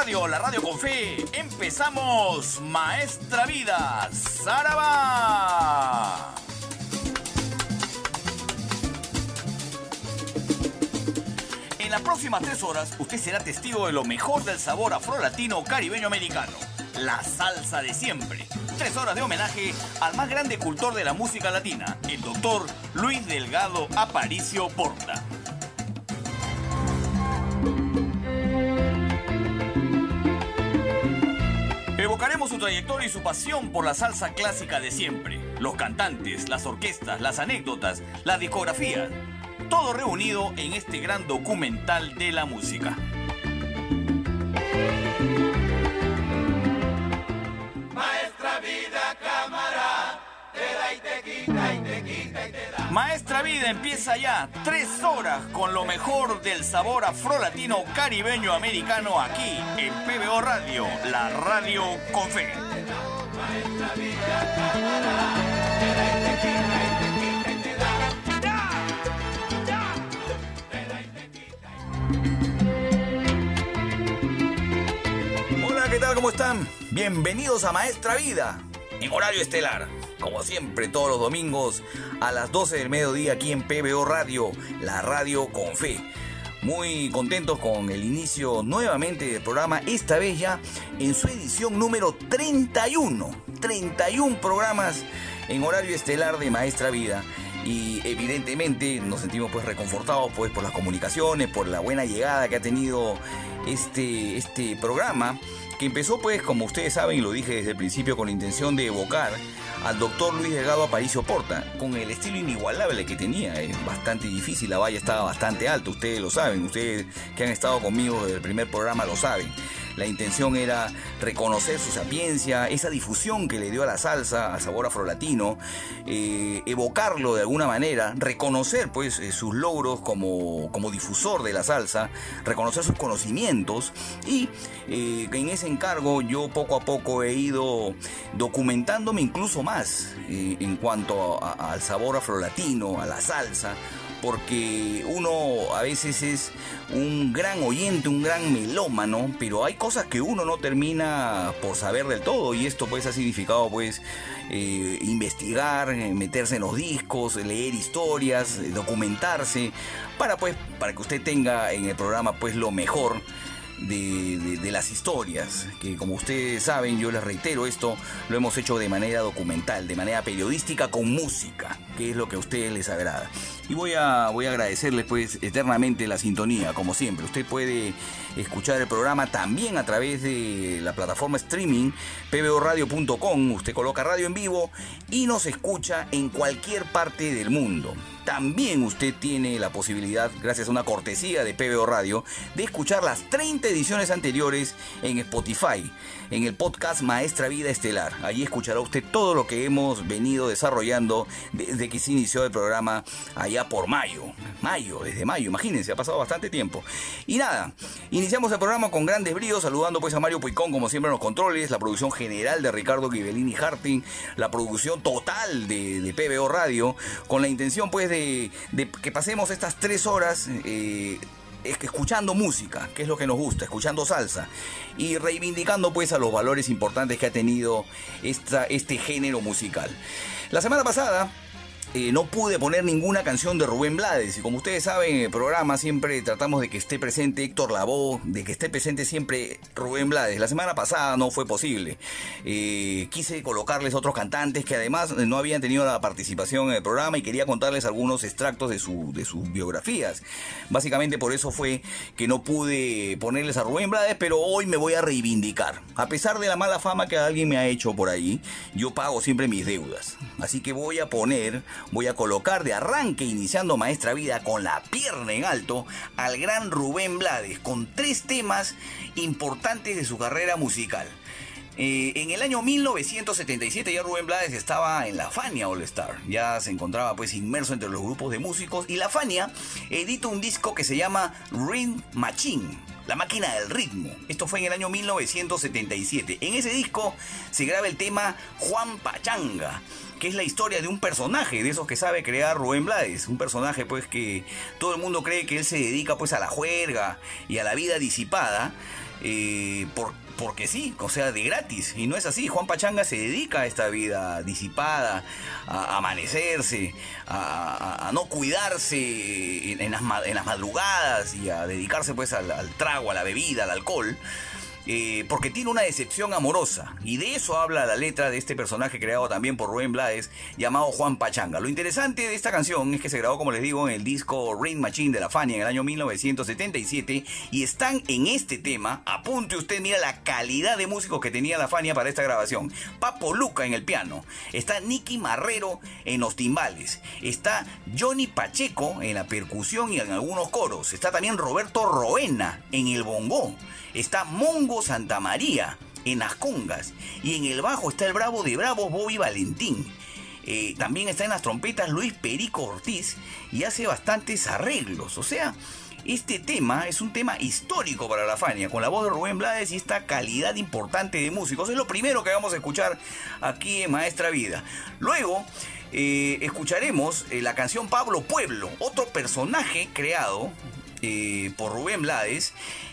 Radio, la radio con fe. Empezamos Maestra Vida, Saraba. En las próximas tres horas, usted será testigo de lo mejor del sabor afro-latino caribeño americano, la salsa de siempre. Tres horas de homenaje al más grande cultor de la música latina, el doctor Luis Delgado Aparicio Porta. Evocaremos su trayectoria y su pasión por la salsa clásica de siempre, los cantantes, las orquestas, las anécdotas, la discografía, todo reunido en este gran documental de la música. Maestra Vida empieza ya, tres horas con lo mejor del sabor afrolatino caribeño americano aquí en PBO Radio, la radio con fe. Hola, ¿qué tal? ¿Cómo están? Bienvenidos a Maestra Vida, en horario estelar. Como siempre, todos los domingos a las 12 del mediodía aquí en PBO Radio, la radio con fe. Muy contentos con el inicio nuevamente del programa, esta vez ya en su edición número 31. 31 programas en horario estelar de Maestra Vida. Y evidentemente nos sentimos pues reconfortados pues por las comunicaciones, por la buena llegada que ha tenido este, este programa que empezó pues, como ustedes saben, y lo dije desde el principio, con la intención de evocar al doctor Luis Delgado Aparicio Porta, con el estilo inigualable que tenía. Es bastante difícil, la valla estaba bastante alta, ustedes lo saben, ustedes que han estado conmigo desde el primer programa lo saben. La intención era reconocer su sapiencia, esa difusión que le dio a la salsa, al sabor afrolatino, eh, evocarlo de alguna manera, reconocer pues eh, sus logros como, como difusor de la salsa, reconocer sus conocimientos y eh, en ese encargo yo poco a poco he ido documentándome incluso más en cuanto al sabor afrolatino, a la salsa, porque uno a veces es un gran oyente, un gran melómano, pero hay cosas que uno no termina por saber del todo y esto pues ha significado pues eh, investigar, eh, meterse en los discos, leer historias, eh, documentarse, para pues para que usted tenga en el programa pues lo mejor de, las historias, que como ustedes saben, yo les reitero esto, lo hemos hecho de manera documental, de manera periodística con música, que es lo que a ustedes les agrada. Y voy a, voy a agradecerles pues eternamente la sintonía, como siempre. Usted puede escuchar el programa también a través de la plataforma streaming pboradio.com, usted coloca radio en vivo y nos escucha en cualquier parte del mundo. También usted tiene la posibilidad, gracias a una cortesía de PBO Radio, de escuchar las 30 ediciones anteriores en Spotify, en el podcast Maestra Vida Estelar. Allí escuchará usted todo lo que hemos venido desarrollando desde que se inició el programa allá por mayo. Mayo, desde mayo, imagínense, ha pasado bastante tiempo. Y nada, iniciamos el programa con grandes bríos, saludando pues a Mario Puicón, como siempre en los controles, la producción general de Ricardo Ghibellini Harting, la producción total de, PBO Radio, con la intención pues de, de que pasemos estas tres horas eh, escuchando música, que es lo que nos gusta, escuchando salsa y reivindicando pues a los valores importantes que ha tenido esta, este género musical. La semana pasada eh, no pude poner ninguna canción de Rubén Blades. Y como ustedes saben, en el programa siempre tratamos de que esté presente Héctor Lavoe, de que esté presente siempre Rubén Blades. La semana pasada no fue posible. Eh, quise colocarles otros cantantes que además no habían tenido la participación en el programa y quería contarles algunos extractos de, su, de sus biografías. Básicamente por eso fue que no pude ponerles a Rubén Blades, pero hoy me voy a reivindicar. A pesar de la mala fama que alguien me ha hecho por ahí, yo pago siempre mis deudas. Así que voy a poner voy a colocar de arranque iniciando Maestra Vida con la pierna en alto al gran Rubén Blades con tres temas importantes de su carrera musical. Eh, en el año 1977 ya Rubén Blades estaba en la Fania All Star, ya se encontraba pues inmerso entre los grupos de músicos y la Fania edita un disco que se llama Rhythm Machine, la máquina del ritmo. Esto fue en el año 1977. En ese disco se graba el tema Juan Pachanga que es la historia de un personaje de esos que sabe crear Rubén Blades, un personaje pues que todo el mundo cree que él se dedica pues a la juerga y a la vida disipada eh, porque sí, o sea, de gratis. Y no es así. Juan Pachanga se dedica a esta vida disipada, a, amanecerse, a, no cuidarse en, las, en, las, madrugadas y a dedicarse pues al, al trago, a la bebida, al alcohol. Eh, porque tiene una decepción amorosa. Y de eso habla la letra de este personaje creado también por Rubén Blades, llamado Juan Pachanga. Lo interesante de esta canción es que se grabó, como les digo, en el disco Rain Machine de la Fania en el año 1977. Y están en este tema, apunte usted, mira la calidad de músicos que tenía la Fania para esta grabación. Papo Luca en el piano, está Nicky Marrero en los timbales, está Johnny Pacheco en la percusión y en algunos coros, está también Roberto Roena en el bongó está Mongo Santa María en las congas y en el bajo está el bravo de Bravo Bobby Valentín. Eh, también está en las trompetas Luis Perico Ortiz y hace bastantes arreglos. O sea, este tema es un tema histórico para la Fania, con la voz de Rubén Blades y esta calidad importante de músicos. Es lo primero que vamos a escuchar aquí en Maestra Vida. Luego eh, escucharemos eh, la canción Pablo Pueblo, otro personaje creado por Rubén Blades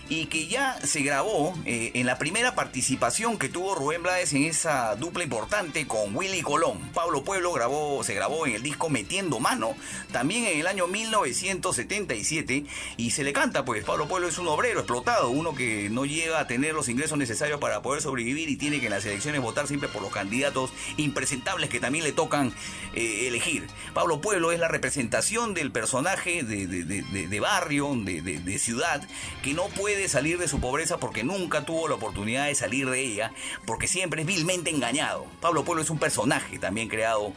y que ya se grabó eh, en la primera participación que tuvo Rubén Blades en esa dupla importante con Willy Colón. Pablo Pueblo grabó, se grabó en el disco Metiendo Mano, también en el año 1977, y se le canta, pues Pablo Pueblo es un obrero explotado, uno que no llega a tener los ingresos necesarios para poder sobrevivir y tiene que en las elecciones votar siempre por los candidatos impresentables que también le tocan eh, elegir. Pablo Pueblo es la representación del personaje de, de barrio, de ciudad, que no puede de salir de su pobreza porque nunca tuvo la oportunidad de salir de ella, porque siempre es vilmente engañado. Pablo Pueblo es un personaje también creado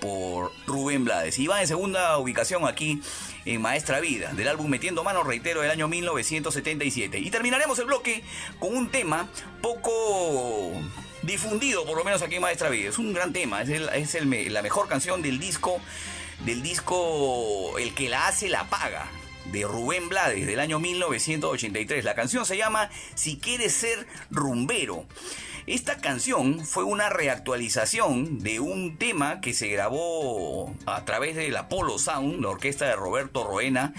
por Rubén Blades. Y va en segunda ubicación aquí en Maestra Vida, del álbum Metiendo Mano, reitero, del año 1977. Y terminaremos el bloque con un tema poco difundido, por lo menos aquí en Maestra Vida. Es un gran tema, es, es la mejor canción del disco, del disco El que la hace la paga de Rubén Blades del año 1983. La canción se llama Si quieres ser rumbero. Esta canción fue una reactualización de un tema que se grabó a través del Apollo Sound, la orquesta de Roberto Roena.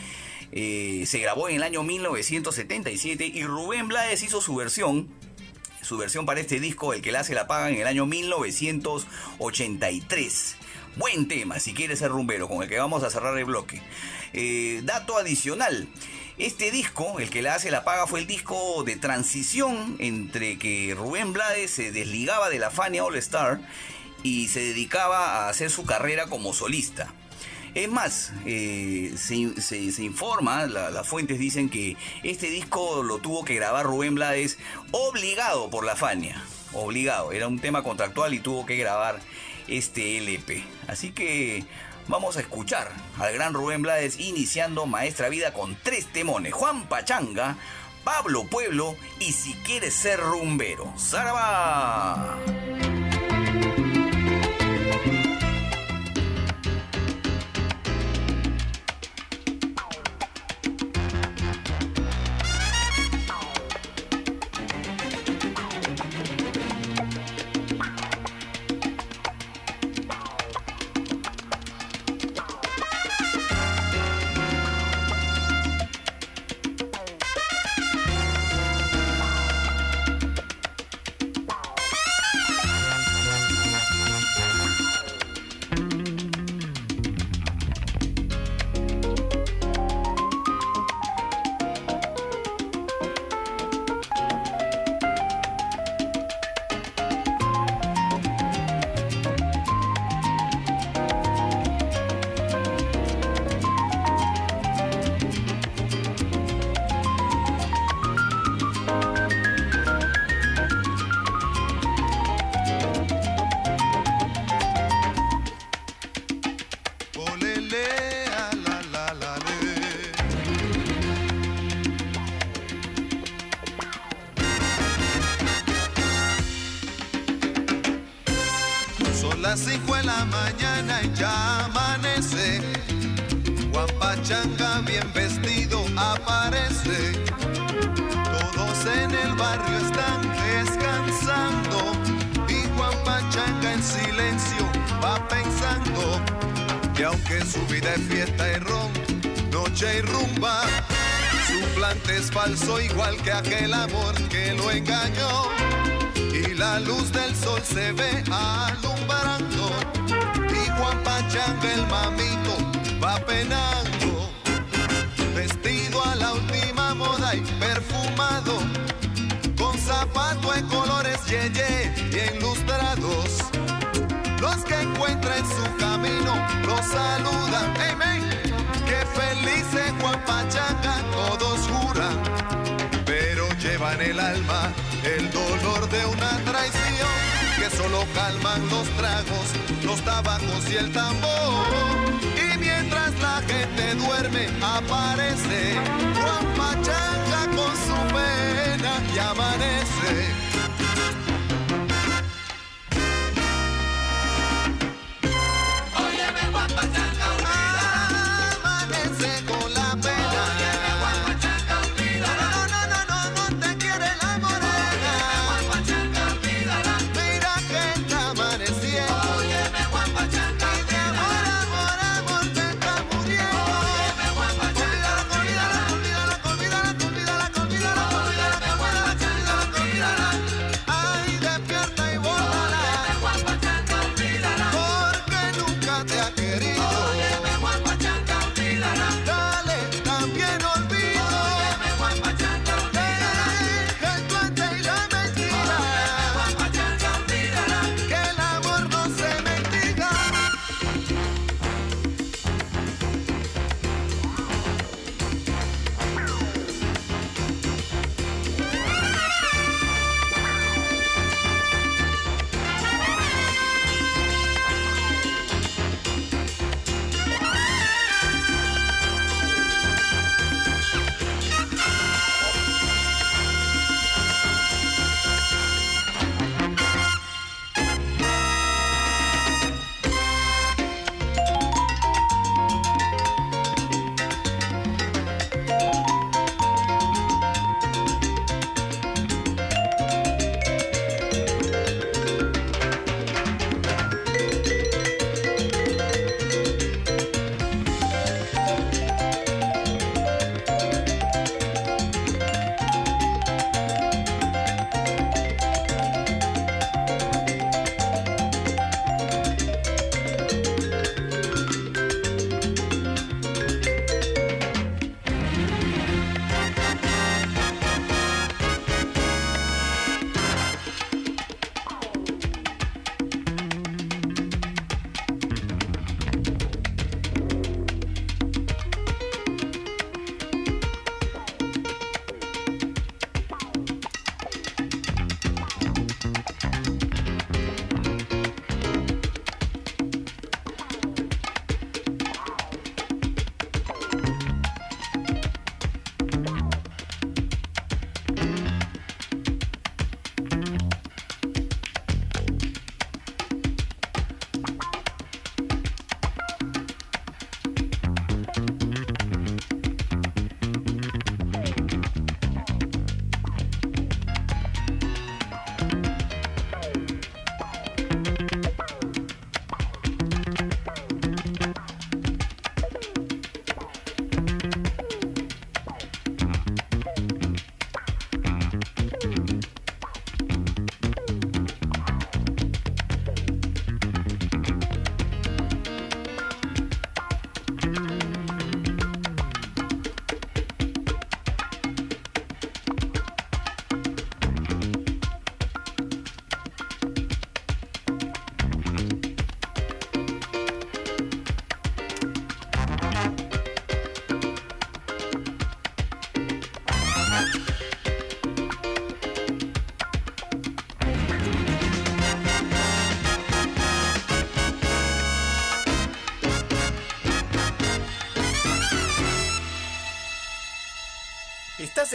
Eh, se grabó en el año 1977 y Rubén Blades hizo su versión su versión para este disco, el que la hace la paga en el año 1983. Buen tema, si quieres ser rumbero, con el que vamos a cerrar el bloque. Eh, dato adicional. Este disco, el que la hace la paga, fue el disco de transición entre que Rubén Blades se desligaba de la Fania All Star y se dedicaba a hacer su carrera como solista. Es más, eh, se, informa, las fuentes dicen que este disco lo tuvo que grabar Rubén Blades obligado por la Fania. Obligado, era un tema contractual y tuvo que grabar este LP. Así que vamos a escuchar al gran Rubén Blades iniciando Maestra Vida con tres temones. Juan Pachanga, Pablo Pueblo y si quieres ser rumbero. ¡Zaraba! las 5 la mañana y ya amanece. Juan Pachanga bien vestido aparece. Todos en el barrio están descansando y Juan Pachanga en silencio va pensando que aunque su vida es fiesta y ron, noche y rumba, su plante es falso igual que aquel amor que lo engañó. Y la luz del sol se ve alumbrando. Y Juan Pachanga el mamito va penando. Vestido a la última moda y perfumado. Con zapato en colores yeye bien lustrados. Los que encuentra en su camino los saludan. Amen. Que feliz es Juan Solo calman los tragos, los tabacos y el tambor. Y mientras la gente duerme, aparece Juan Pachanga con su pena y amanece.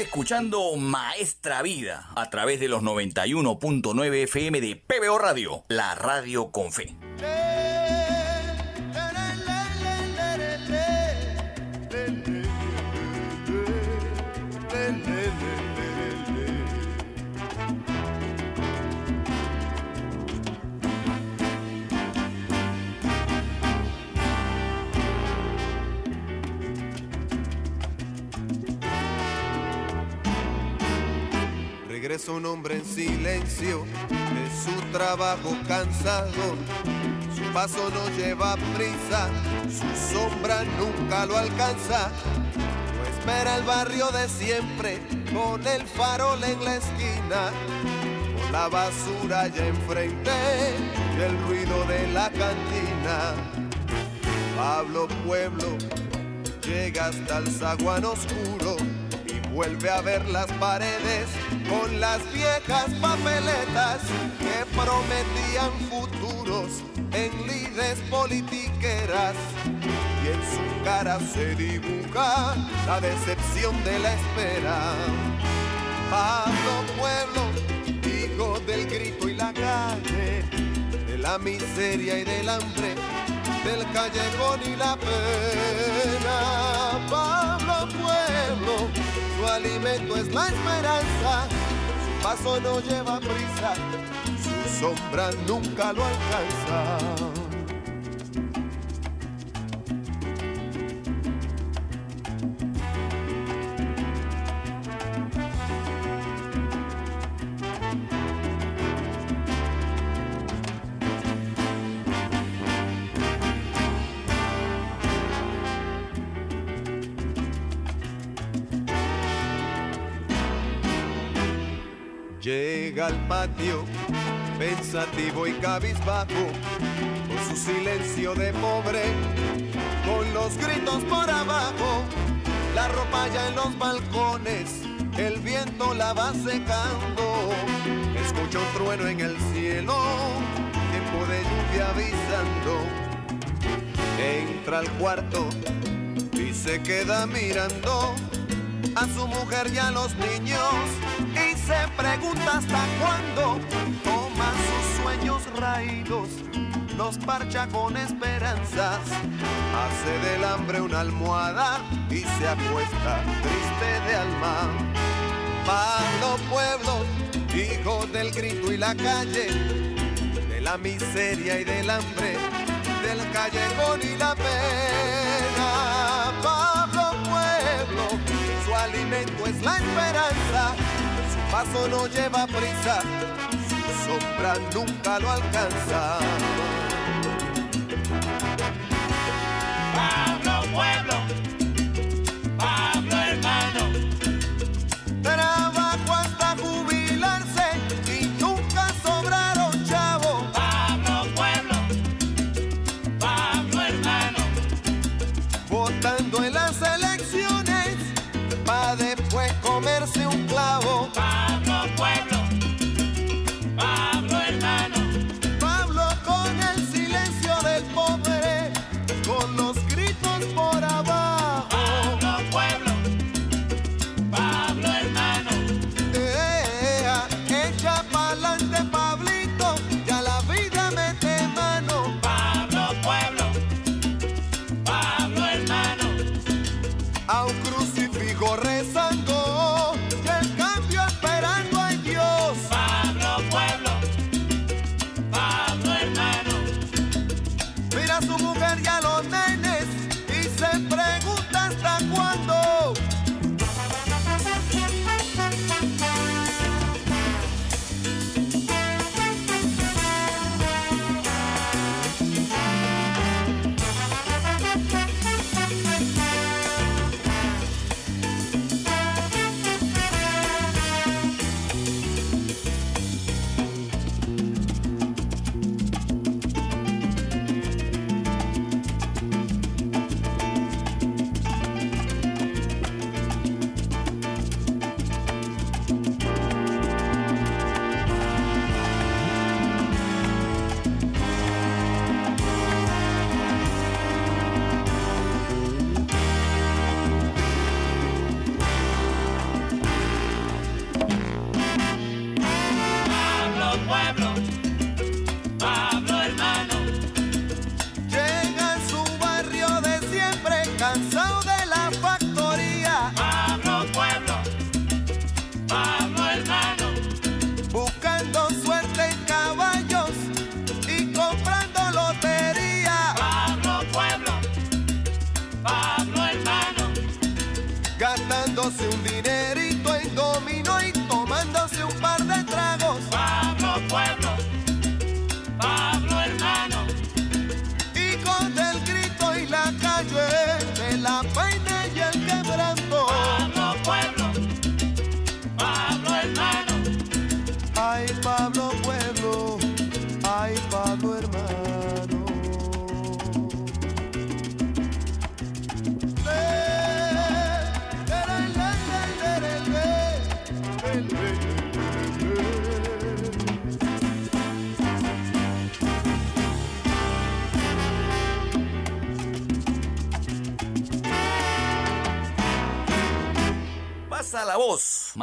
Escuchando Maestra Vida a través de los 91.9 FM de PBO Radio, la radio con fe. Un hombre en silencio, es su trabajo cansado. Su paso no lleva prisa, su sombra nunca lo alcanza. No espera el barrio de siempre, con el farol en la esquina, con la basura ya enfrente y el ruido de la cantina. Pablo Pueblo llega hasta el zaguán oscuro vuelve a ver las paredes con las viejas papeletas que prometían futuros en lides politiqueras. Y en su cara se dibuja la decepción de la espera. Pablo Pueblo, hijo del grito y la calle, de la miseria y del hambre, del callejón y la pena. Su alimento es la esperanza, su paso no lleva prisa, su sombra nunca lo alcanza. Llega al patio, pensativo y cabizbajo, con su silencio de pobre, con los gritos por abajo, la ropa ya en los balcones, el viento la va secando, escucha un trueno en el cielo, tiempo de lluvia avisando, entra al cuarto y se queda mirando a su mujer y a los niños y se pregunta hasta cuándo toma sus sueños raídos, los parcha con esperanzas, hace del hambre una almohada y se acuesta triste de alma. Pablo Pueblo, hijo del grito y la calle, de la miseria y del hambre, del callejón y la pena. La esperanza paso no lleva prisa, su sombra nunca lo alcanza.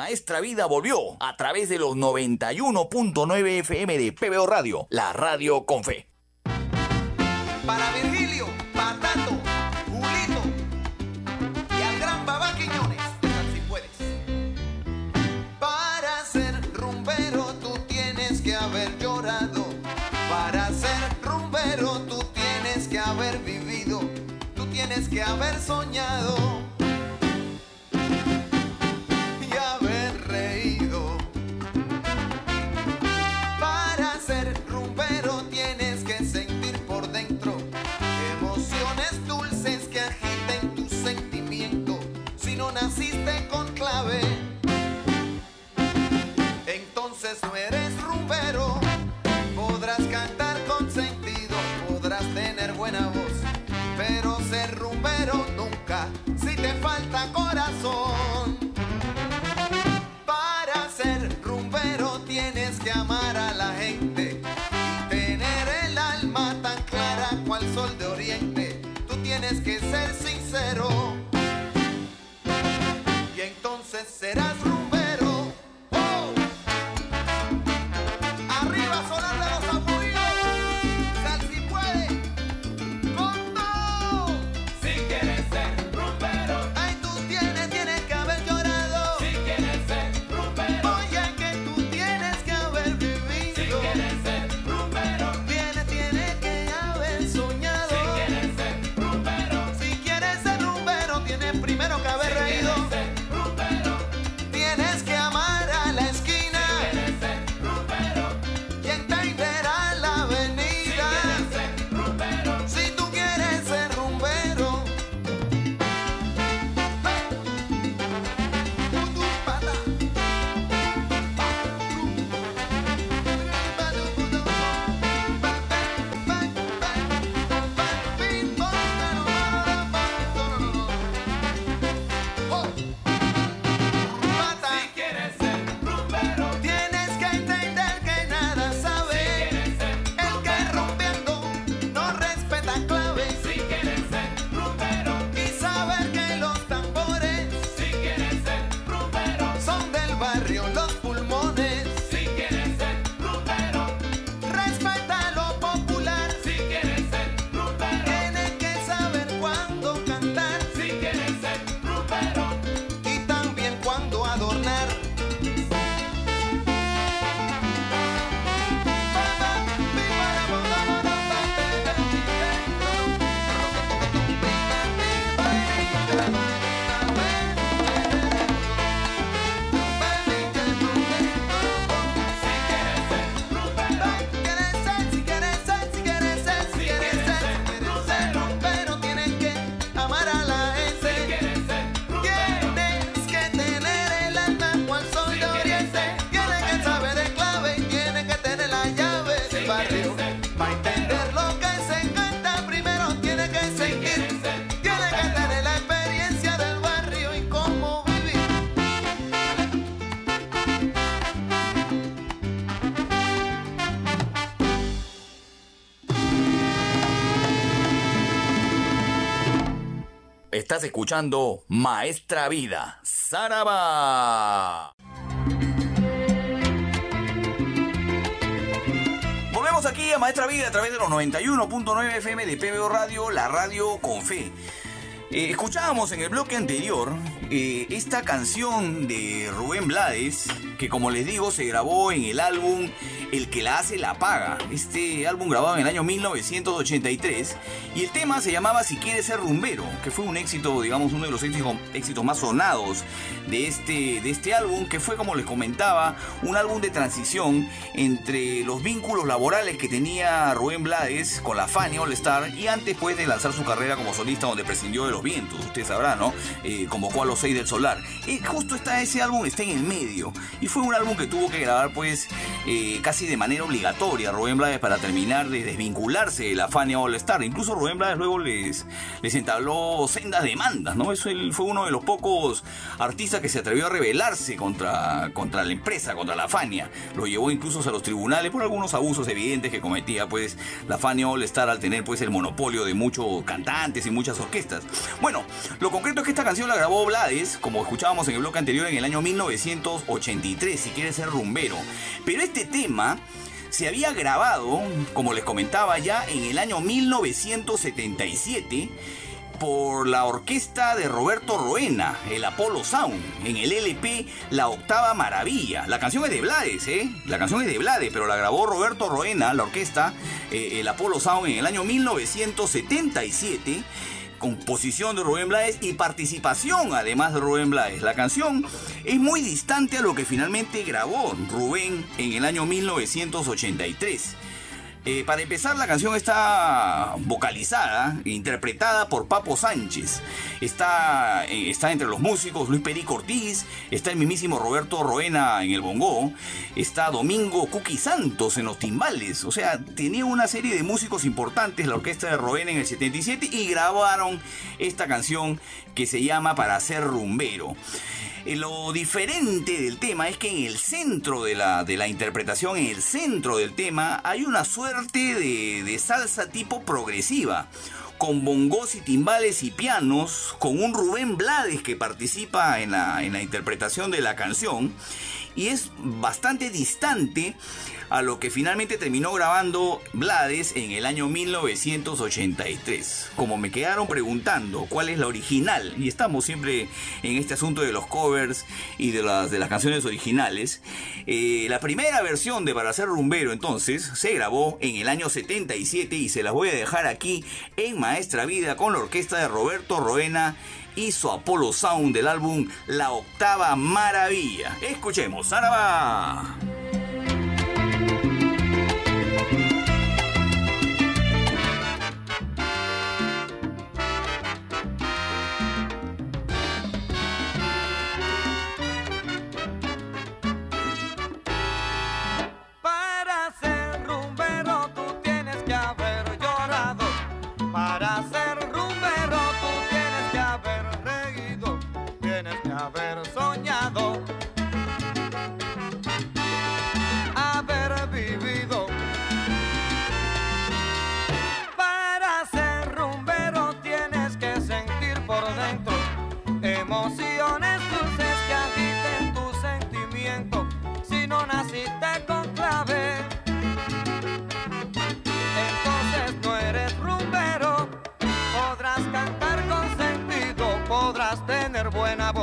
Maestra Vida volvió a través de los 91.9 FM de PBO Radio, la radio con fe. escuchando Maestra Vida, Saraba. Volvemos aquí a Maestra Vida a través de los 91.9 FM de PBO Radio, la radio con fe. Eh, escuchábamos en el bloque anterior eh, esta canción de Rubén Blades, que como les digo se grabó en el álbum El que la hace la paga, este álbum grabado en el año 1983, y el tema se llamaba Si quieres ser rumbero, que fue un éxito, digamos, uno de los éxitos, más sonados de este, de este álbum, que fue, como les comentaba, un álbum de transición entre los vínculos laborales que tenía Rubén Blades con la Fania All Star y antes pues, de lanzar su carrera como solista donde prescindió de los vientos, usted sabrá, ¿no? Eh, convocó a los 6 del Solar. Eh, justo está ese álbum, está en el medio. Y fue un álbum que tuvo que grabar pues eh, casi de manera obligatoria Rubén Blades para terminar de desvincularse de la Fania All Star. Incluso Rubén Blades luego les, les entabló sendas demandas, ¿no? Eso fue uno de los pocos artistas que se atrevió a rebelarse contra, contra la empresa, contra la Fania. Lo llevó incluso a los tribunales por algunos abusos evidentes que cometía pues la Fania All Star al tener pues el monopolio de muchos cantantes y muchas orquestas. Bueno, lo concreto es que esta canción la grabó Blades como escuchábamos en el bloque anterior, en el año 1983, si quiere ser rumbero. Pero este tema se había grabado, como les comentaba ya, en el año 1977 por la orquesta de Roberto Roena, el Apollo Sound, en el LP La Octava Maravilla. La canción es de Blades, ¿eh? La canción es de Blades, pero la grabó Roberto Roena, la orquesta, eh, el Apollo Sound, en el año 1977 composición de Rubén Blades y participación además de Rubén Blades. La canción es muy distante a lo que finalmente grabó Rubén en el año 1983. Eh, para empezar, la canción está vocalizada, interpretada por Papo Sánchez. Está, eh, está entre los músicos Luis Perico Ortiz, está el mismísimo Roberto Roena en el bongo, está Domingo Cuqui Santos en los timbales. O sea, tenía una serie de músicos importantes la orquesta de Roena en el 77 y grabaron esta canción que se llama Para ser rumbero. Eh, lo diferente del tema es que en el centro de la, de la interpretación, en el centro del tema, hay una suerte de, de salsa tipo progresiva con bongos y timbales y pianos, con un Rubén Blades que participa en la, en la interpretación de la canción, y es bastante distante a lo que finalmente terminó grabando Blades en el año 1983. Como me quedaron preguntando cuál es la original, y estamos siempre en este asunto de los covers y de las, de las canciones originales, eh, la primera versión de Para ser rumbero entonces se grabó en el año 77 y se las voy a dejar aquí en Maestra Vida con la orquesta de Roberto Roena su Apollo Sound del álbum La Octava Maravilla. Escuchemos, va! cantar con sentido, podrás tener buena.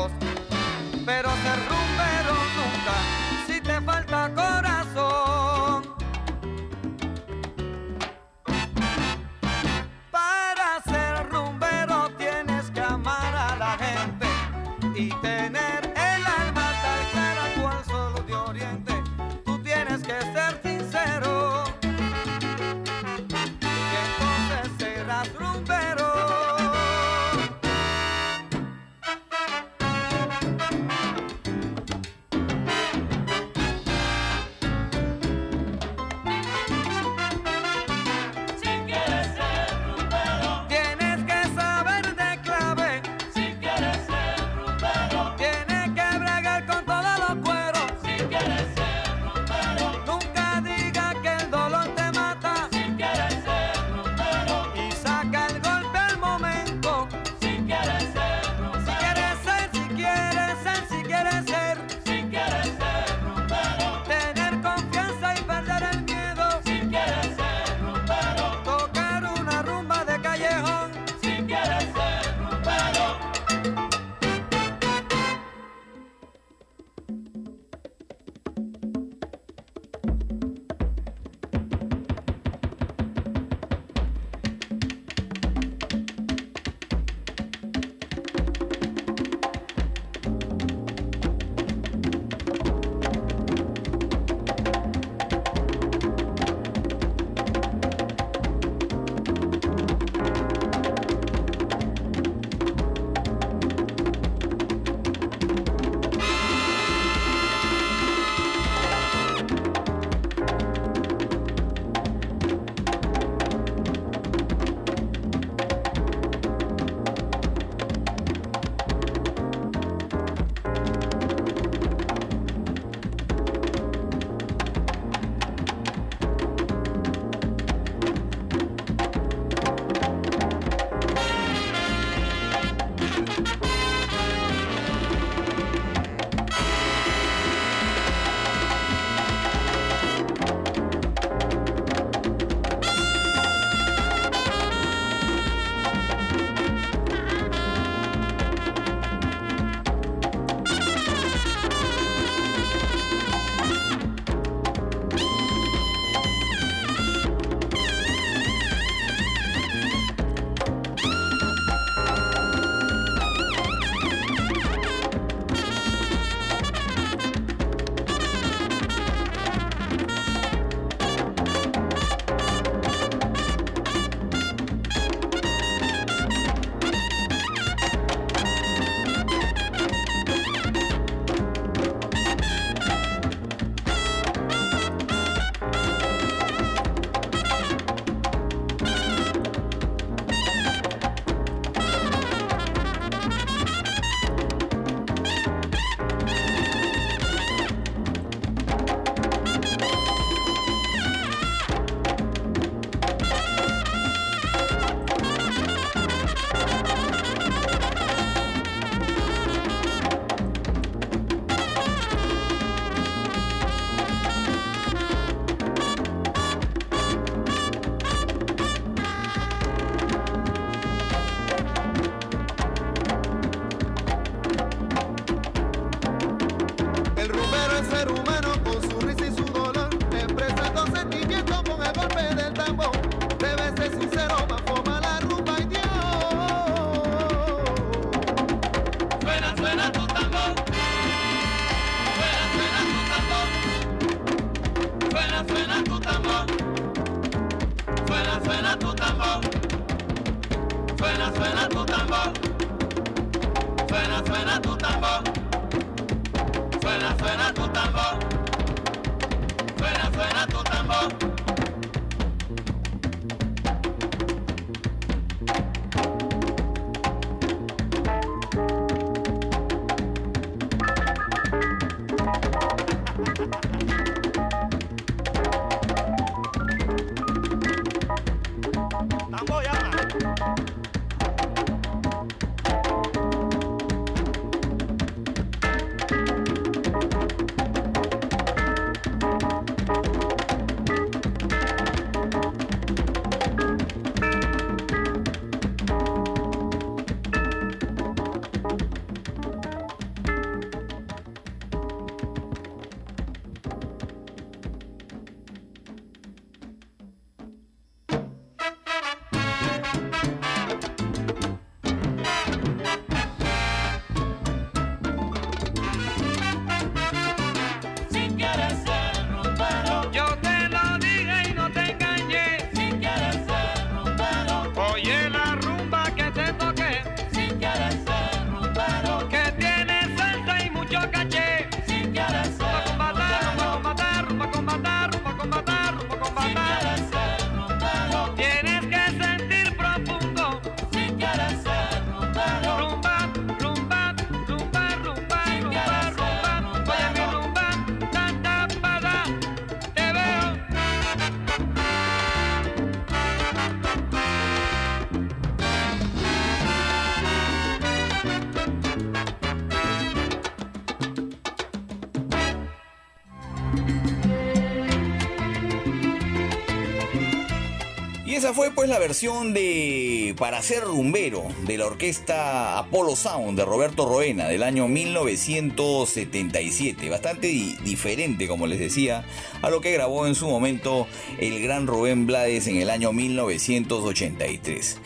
Fue pues la versión de Para ser rumbero de la orquesta Apollo Sound de Roberto Roena del año 1977. Bastante diferente, como les decía, a lo que grabó en su momento el gran Rubén Blades en el año 1983.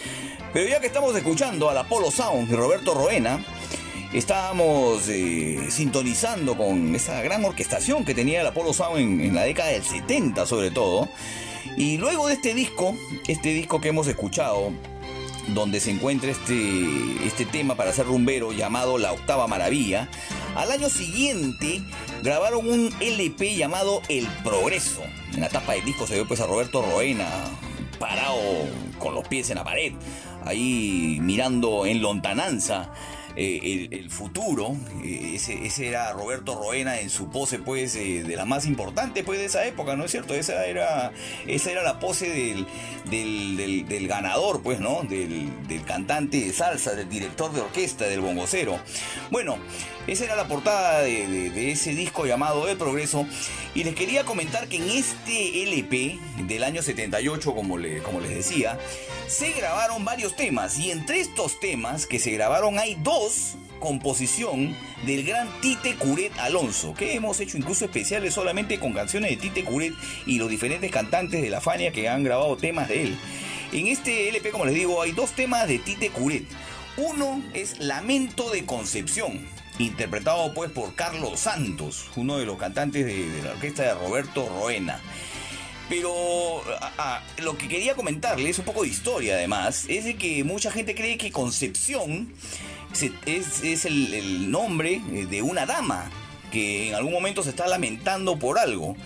Pero ya que estamos escuchando al Apollo Sound de Roberto Roena, estábamos eh, sintonizando con esa gran orquestación que tenía el Apollo Sound en, en la década del 70 sobre todo. Y luego de este disco, este disco que hemos escuchado, donde se encuentra este, este tema para ser rumbero llamado La Octava Maravilla, al año siguiente grabaron un LP llamado El Progreso. En la tapa del disco se ve pues a Roberto Roena parado con los pies en la pared, ahí mirando en lontananza eh, el, futuro. Eh, ese, era Roberto Roena en su pose, pues, eh, de la más importante, pues, de esa época, ¿no es cierto? Esa era, esa era la pose del, del, ganador, pues, ¿no? Del, cantante de salsa, del director de orquesta, del bongocero. Bueno, esa era la portada de, ese disco llamado El Progreso. Y les quería comentar que en este LP del año 78, como, como les decía, se grabaron varios temas. Y entre estos temas que se grabaron hay dos composición del gran Tite Curet Alonso, que hemos hecho incluso especiales solamente con canciones de Tite Curet y los diferentes cantantes de la Fania que han grabado temas de él. En este LP, como les digo, hay dos temas de Tite Curet. Uno es Lamento de Concepción, interpretado pues por Carlos Santos, uno de los cantantes de, la orquesta de Roberto Roena. Pero lo que quería comentarles, un poco de historia además, es de que mucha gente cree que Concepción es, el, el, nombre de una dama que en algún momento se está lamentando por algo.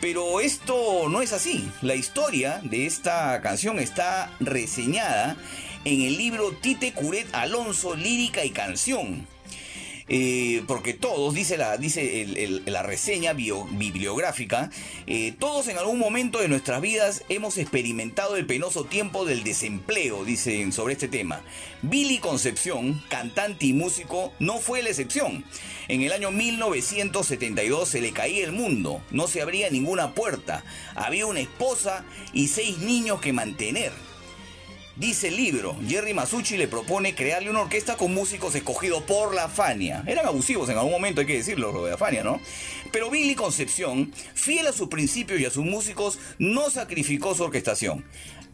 Pero esto no es así. La historia de esta canción está reseñada en el libro Tite Curet Alonso, Lírica y Canción eh, porque todos, dice la, dice la reseña bibliográfica, eh, todos en algún momento de nuestras vidas hemos experimentado el penoso tiempo del desempleo, dicen sobre este tema. Billy Concepción, cantante y músico, no fue la excepción. En el año 1972 se le caía el mundo, no se abría ninguna puerta, había una esposa y seis niños que mantener. Dice el libro, Jerry Masucci le propone crearle una orquesta con músicos escogidos por la Fania. Eran abusivos en algún momento, hay que decirlo, lo de la Fania, ¿no? Pero Billy Concepción, fiel a sus principios y a sus músicos, no sacrificó su orquestación.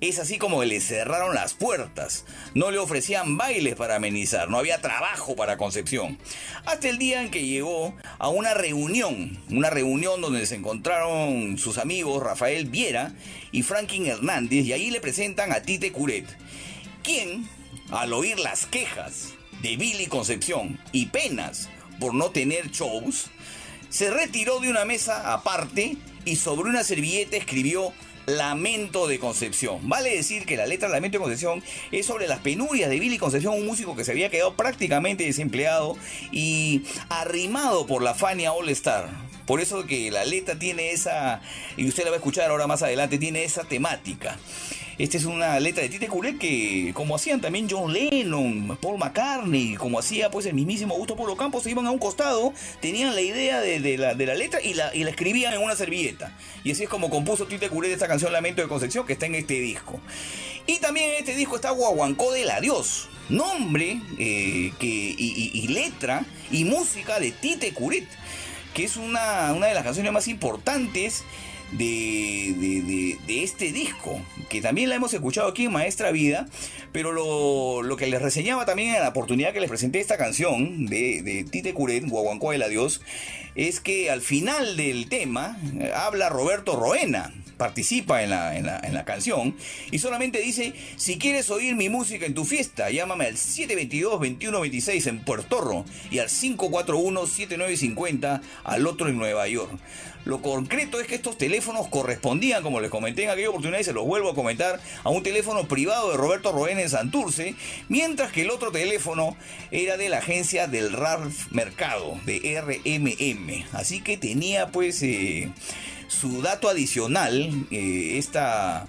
Es así como le cerraron las puertas. No le ofrecían bailes para amenizar, no había trabajo para Concepción. Hasta el día en que llegó a una reunión, una reunión donde se encontraron sus amigos Rafael Viera y Franklin Hernández y ahí le presentan a Tite Curet, quien, al oír las quejas de Billy Concepción y penas por no tener shows, se retiró de una mesa aparte y sobre una servilleta escribió Lamento de Concepción. Vale decir que la letra Lamento de Concepción es sobre las penurias de Billy Concepción, un músico que se había quedado prácticamente desempleado y arrimado por la Fania All Star. Por eso que la letra tiene esa, y usted la va a escuchar ahora más adelante, tiene esa temática. Esta es una letra de Tite Curet que, como hacían también John Lennon, Paul McCartney, como hacía pues el mismísimo Augusto Polo Campos, se iban a un costado, tenían la idea de, la, letra y la, y escribían en una servilleta. Y así es como compuso Tite Curet esta canción Lamento de Concepción que está en este disco. Y también en este disco está Guaguancó del Adiós, nombre eh, que, y, letra y música de Tite Curet, que es una, una de las canciones más importantes de, este disco, que también la hemos escuchado aquí en Maestra Vida, pero lo, que les reseñaba también en la oportunidad que les presenté esta canción de, de Tite Curet, Guaguancó del Adiós, es que al final del tema eh, habla Roberto Roena, participa en la, en, la, canción y solamente dice, si quieres oír mi música en tu fiesta, llámame al 722-2126 en Puerto y al 541-7950 al otro en Nueva York. Lo concreto es que estos teléfonos correspondían, como les comenté en aquella oportunidad y se los vuelvo a comentar, a un teléfono privado de Roberto Roen en Santurce, mientras que el otro teléfono era de la agencia del Ralph Mercado, de RMM. Así que tenía pues eh, su dato adicional, eh, esta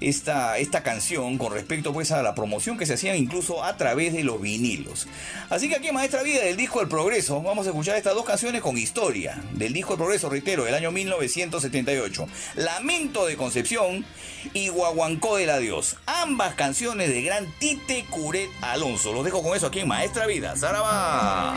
esta, esta canción con respecto pues a la promoción que se hacía incluso a través de los vinilos. Así que aquí Maestra Vida del disco El Progreso vamos a escuchar estas dos canciones con historia del disco El Progreso, reitero, del año 1978. Lamento de Concepción y Guaguancó del Adiós. Ambas canciones de gran Tite Curet Alonso. Los dejo con eso aquí en Maestra Vida. ¡Zaraba!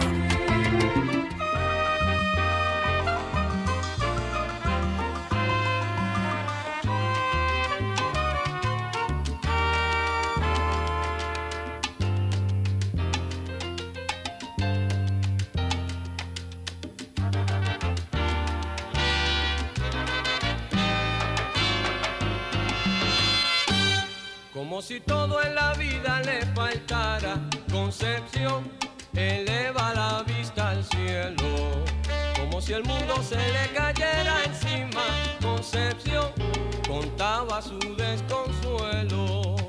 Como si todo en la vida le faltara concepción, eleva la vista al cielo. Como si el mundo se le cayera encima, concepción contaba su desconsuelo.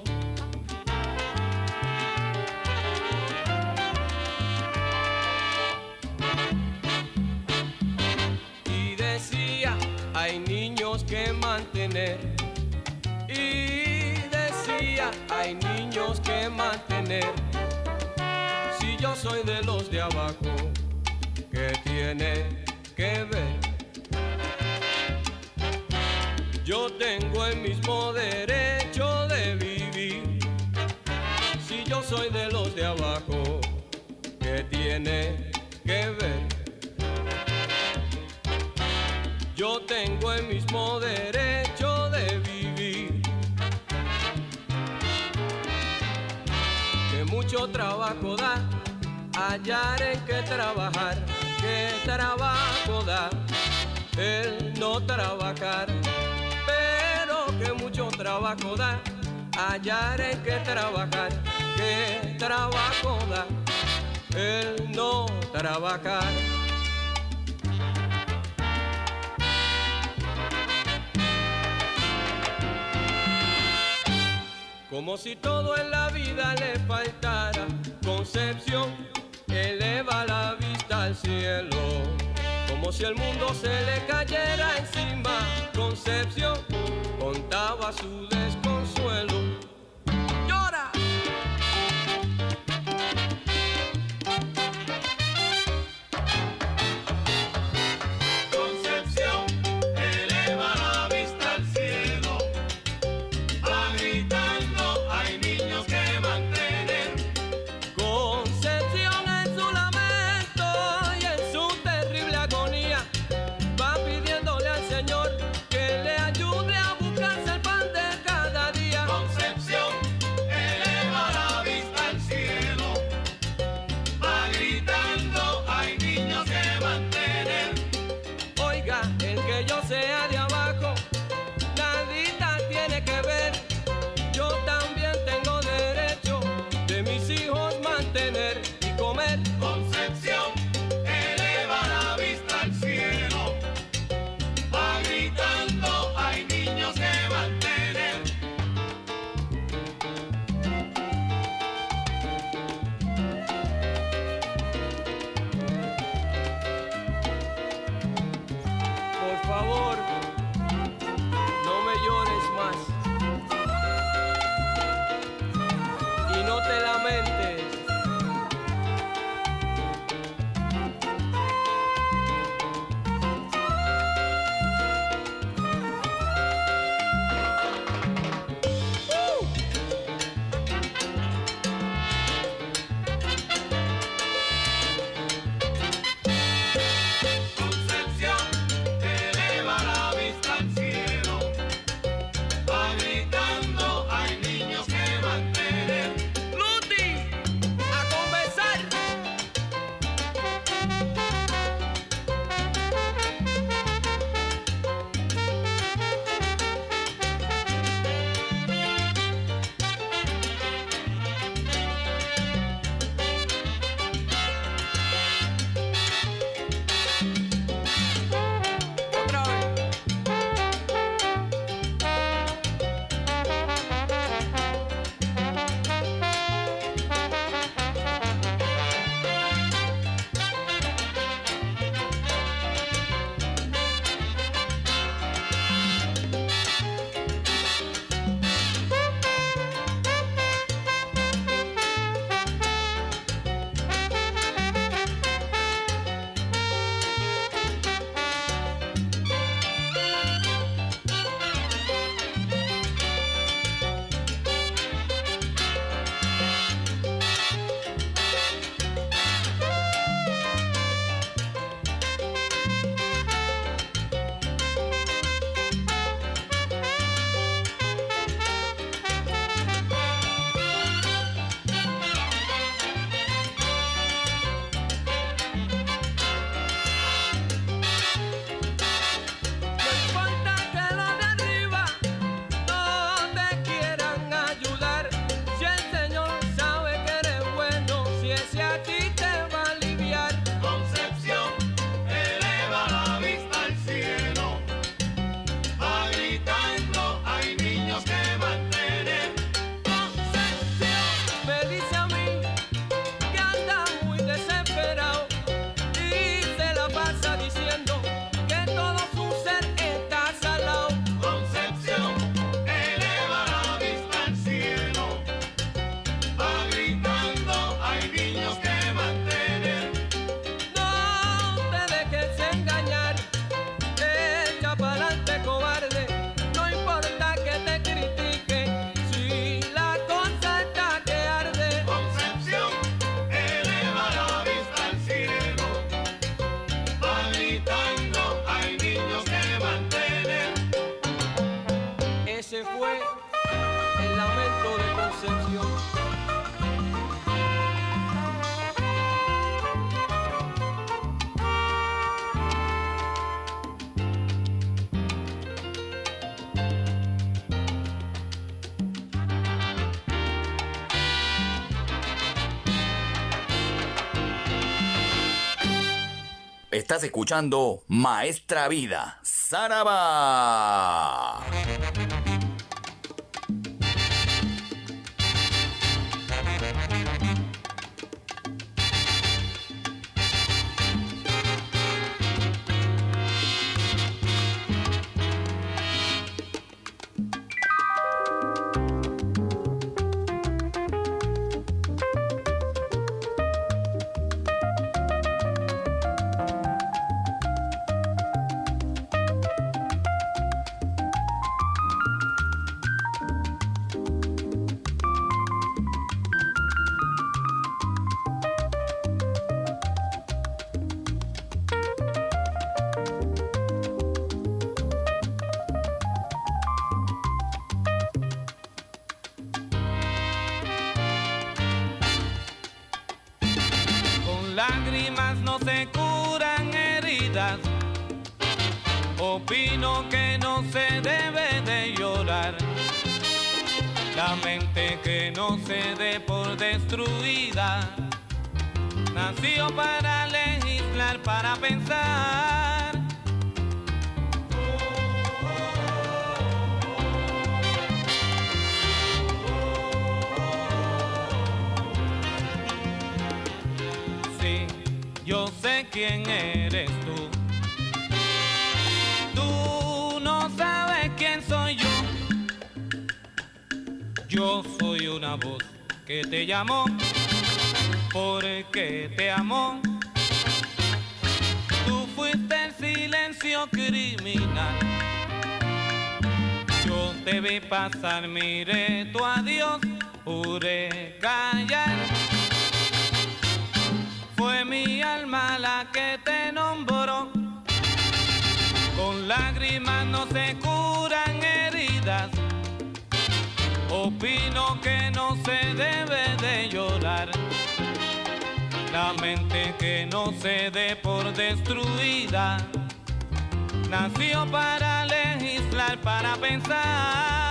Si yo soy de los de abajo, ¿qué tiene que ver? Yo tengo el mismo derecho de vivir. Si yo soy de los de abajo, ¿qué tiene que ver? Yo tengo el mismo derecho mucho trabajo da hallar en que trabajar, que trabajo da el no trabajar, pero que mucho trabajo da hallar en que trabajar, que trabajo da el no trabajar. Como si todo en la vida le faltara concepción, eleva la vista al cielo. Como si el mundo se le cayera encima, concepción contaba su desconsuelo. Estás escuchando Maestra Vida, Saraba. Lágrimas no se curan heridas. Opino que no se debe de llorar. La mente que no se dé por destruida. Nació para legislar, para pensar. Quién eres tú. Tú no sabes quién soy yo. Yo soy una voz que te llamó porque te amó. Tú fuiste el silencio criminal. Yo te vi pasar, miré tu adiós, pude callar. Fue mi alma la que te nombró. Con lágrimas no se curan heridas. Opino que no se debe de llorar. La mente que no se dé por destruida. Nació para legislar, para pensar.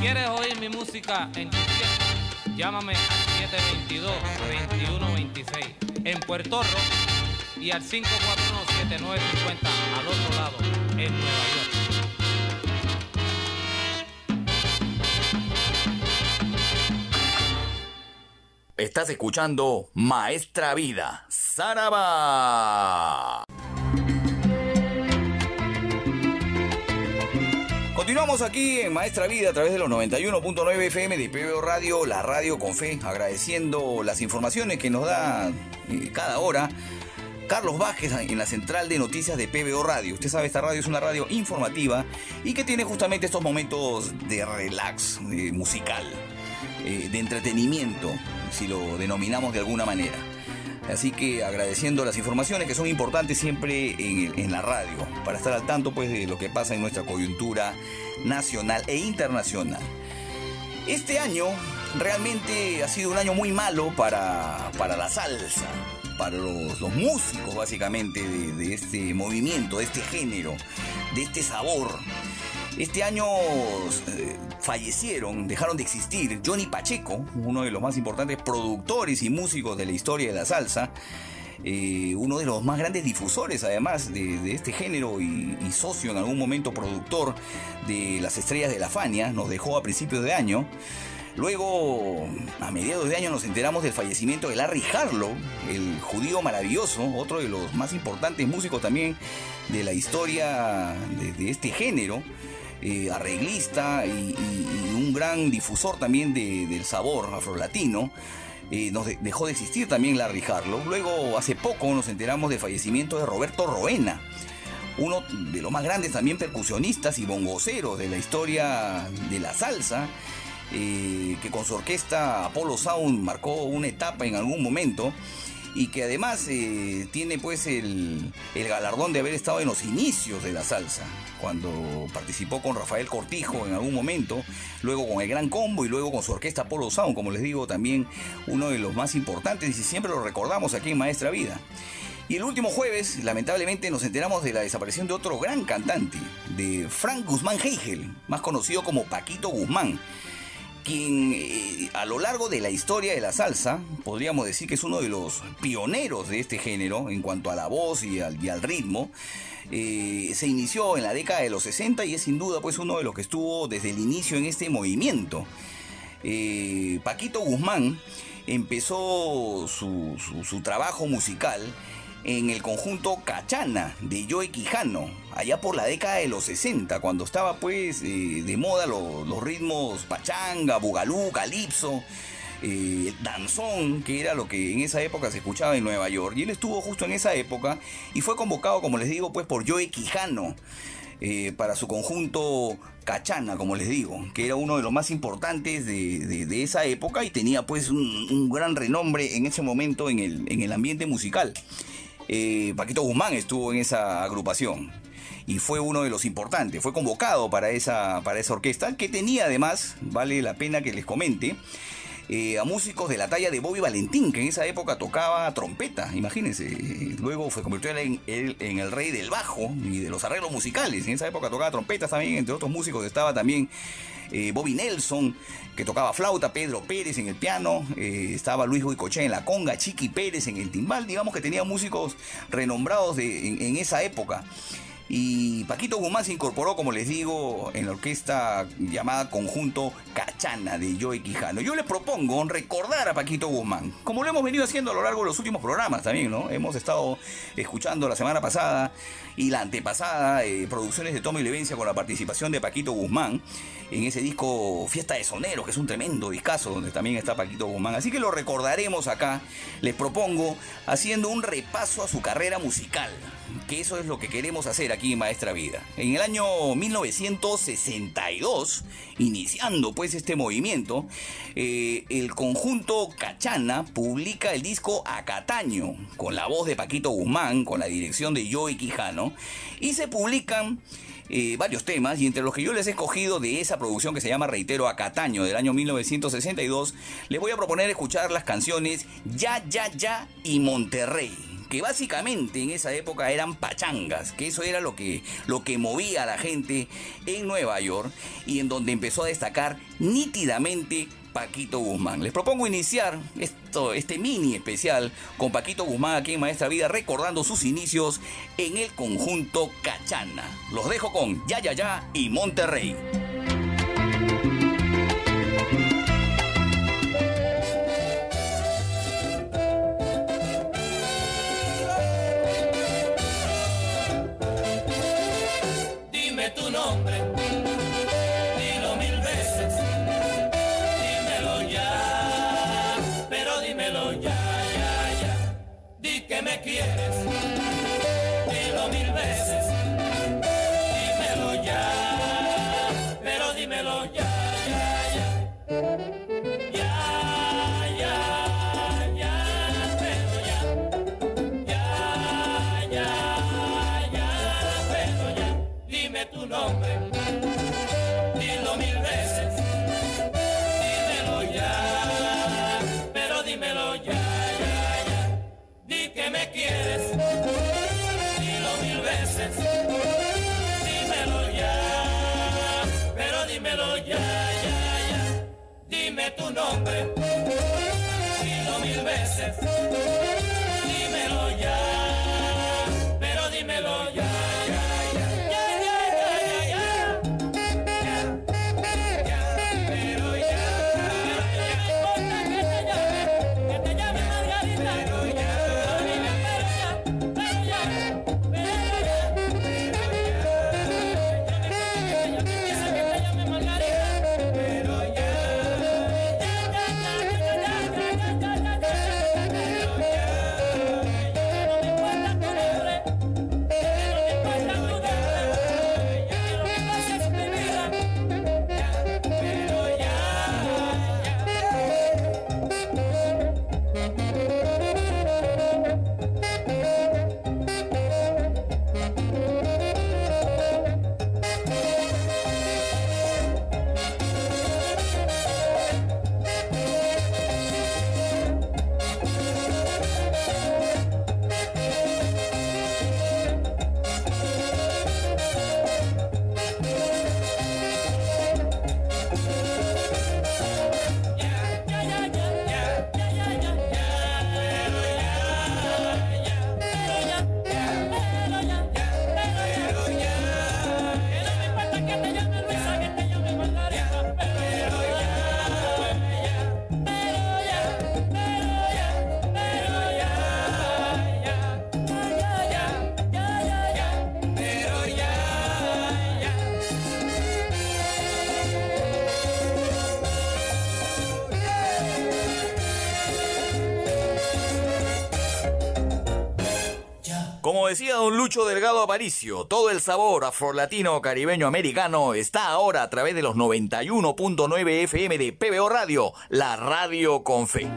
Quieres oír mi música en tu tiempo, llámame al 722-2126 en Puerto Rico y al 541-7950 al otro lado en Nueva York. Estás escuchando Maestra Vida, Saraba. Continuamos aquí en Maestra Vida a través de los 91.9 FM de PBO Radio, la radio con fe, agradeciendo las informaciones que nos da eh, cada hora Carlos Vázquez en la central de noticias de PBO Radio. Usted sabe, esta radio es una radio informativa y que tiene justamente estos momentos de relax eh, musical, eh, de entretenimiento, si lo denominamos de alguna manera. Así que agradeciendo las informaciones que son importantes siempre en, la radio, para estar al tanto pues de lo que pasa en nuestra coyuntura nacional e internacional. Este año realmente ha sido un año muy malo para, la salsa, para los, músicos básicamente de este movimiento, de este género, de este sabor. Este año eh, fallecieron, dejaron de existir Johnny Pacheco, uno de los más importantes productores y músicos de la historia de la salsa, eh, uno de los más grandes difusores además de, este género y, socio en algún momento productor de las estrellas de la Fania, nos dejó a principios de año. Luego, a mediados de año nos enteramos del fallecimiento de Larry Harlow, el judío maravilloso, otro de los más importantes músicos también de la historia de este género. Eh, arreglista y, un gran difusor también de, del sabor afrolatino. Eh, nos de, dejó de existir también Larry Harlow. Luego, hace poco, nos enteramos del fallecimiento de Roberto Roena, uno de los más grandes también percusionistas y bongoceros de la historia de la salsa. Eh, que con su orquesta Apollo Sound marcó una etapa en algún momento y que además eh, tiene pues el, el, galardón de haber estado en los inicios de la salsa, cuando participó con Rafael Cortijo en algún momento, luego con el Gran Combo y luego con su orquesta Polo Sound, como les digo, también uno de los más importantes y siempre lo recordamos aquí en Maestra Vida. Y el último jueves, lamentablemente, nos enteramos de la desaparición de otro gran cantante, de Frank Guzmán Heigel, más conocido como Paquito Guzmán quien eh, a lo largo de la historia de la salsa, podríamos decir que es uno de los pioneros de este género en cuanto a la voz y al, ritmo. Eh, se inició en la década de los 60 y es sin duda pues uno de los que estuvo desde el inicio en este movimiento. Eh, Paquito Guzmán empezó su, su trabajo musical en el conjunto Cachana de Joe Quijano, allá por la década de los 60, cuando estaba pues eh, de moda los, los, ritmos pachanga, bugalú, calipso, eh, danzón, que era lo que en esa época se escuchaba en Nueva York. Y él estuvo justo en esa época y fue convocado, como les digo, pues por Joe Quijano. Eh, para su conjunto Cachana, como les digo, que era uno de los más importantes de, de, de esa época y tenía pues un, un, gran renombre en ese momento en el, en el ambiente musical eh, Paquito Guzmán estuvo en esa agrupación y fue uno de los importantes, fue convocado para esa, para esa orquesta que tenía además, vale la pena que les comente, eh, a músicos de la talla de Bobby Valentín, que en esa época tocaba trompeta, imagínense. Luego se convirtió en el, en el rey del bajo y de los arreglos musicales. En esa época tocaba trompetas también, entre otros músicos estaba también eh, Bobby Nelson, que tocaba flauta, Pedro Pérez en el piano, eh, estaba Luis Boicoche en la conga, Chiqui Pérez en el timbal, digamos que tenía músicos renombrados de, en, en esa época. Y Paquito Guzmán se incorporó, como les digo, en la orquesta llamada Conjunto Cachana de Joey Quijano. Yo les propongo recordar a Paquito Guzmán, como lo hemos venido haciendo a lo largo de los últimos programas también, ¿no? Hemos estado escuchando la semana pasada y la antepasada eh, producciones de Tommy Levencia con la participación de Paquito Guzmán en ese disco Fiesta de Soneros, que es un tremendo discazo donde también está Paquito Guzmán. Así que lo recordaremos acá, les propongo, haciendo un repaso a su carrera musical, que eso es lo que queremos hacer aquí en Maestra Vida. En el año 1962, iniciando pues este movimiento, eh, el conjunto Cachana publica el disco Acataño, con la voz de Paquito Guzmán, con la dirección de Joey Quijano, y se publican eh, varios temas y entre los que yo les he escogido de esa producción que se llama, reitero, Acataño del año 1962, les voy a proponer escuchar las canciones Ya, Ya, Ya y Monterrey que básicamente en esa época eran pachangas, que eso era lo que, lo que movía a la gente en Nueva York y en donde empezó a destacar nítidamente Paquito Guzmán. Les propongo iniciar esto, este mini especial con Paquito Guzmán aquí en Maestra Vida, recordando sus inicios en el conjunto Cachana. Los dejo con Ya Ya Ya y Monterrey. Quieres, Dime tu nombre, dilo mil veces. Decía don Lucho Delgado Aparicio, todo el sabor afrolatino caribeño americano está ahora a través de los 91.9 FM de PBO Radio, la radio con fe.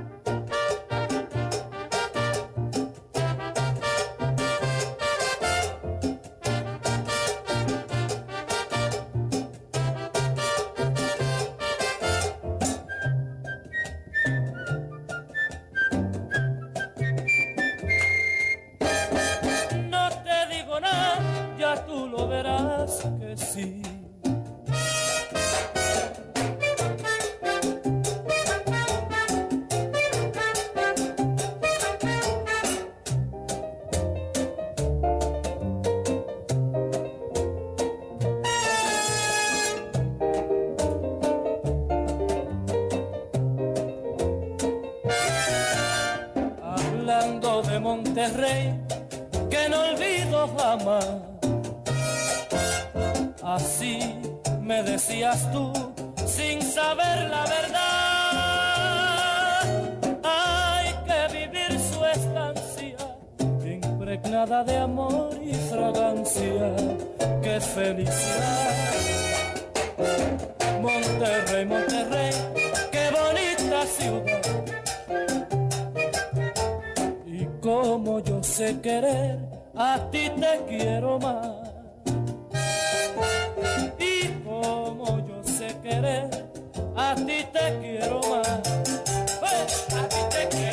Felicidad. Monterrey, Monterrey, qué bonita ciudad. Y como yo sé querer, a ti te quiero más. Y como yo sé querer, a ti te quiero más. A ti te quiero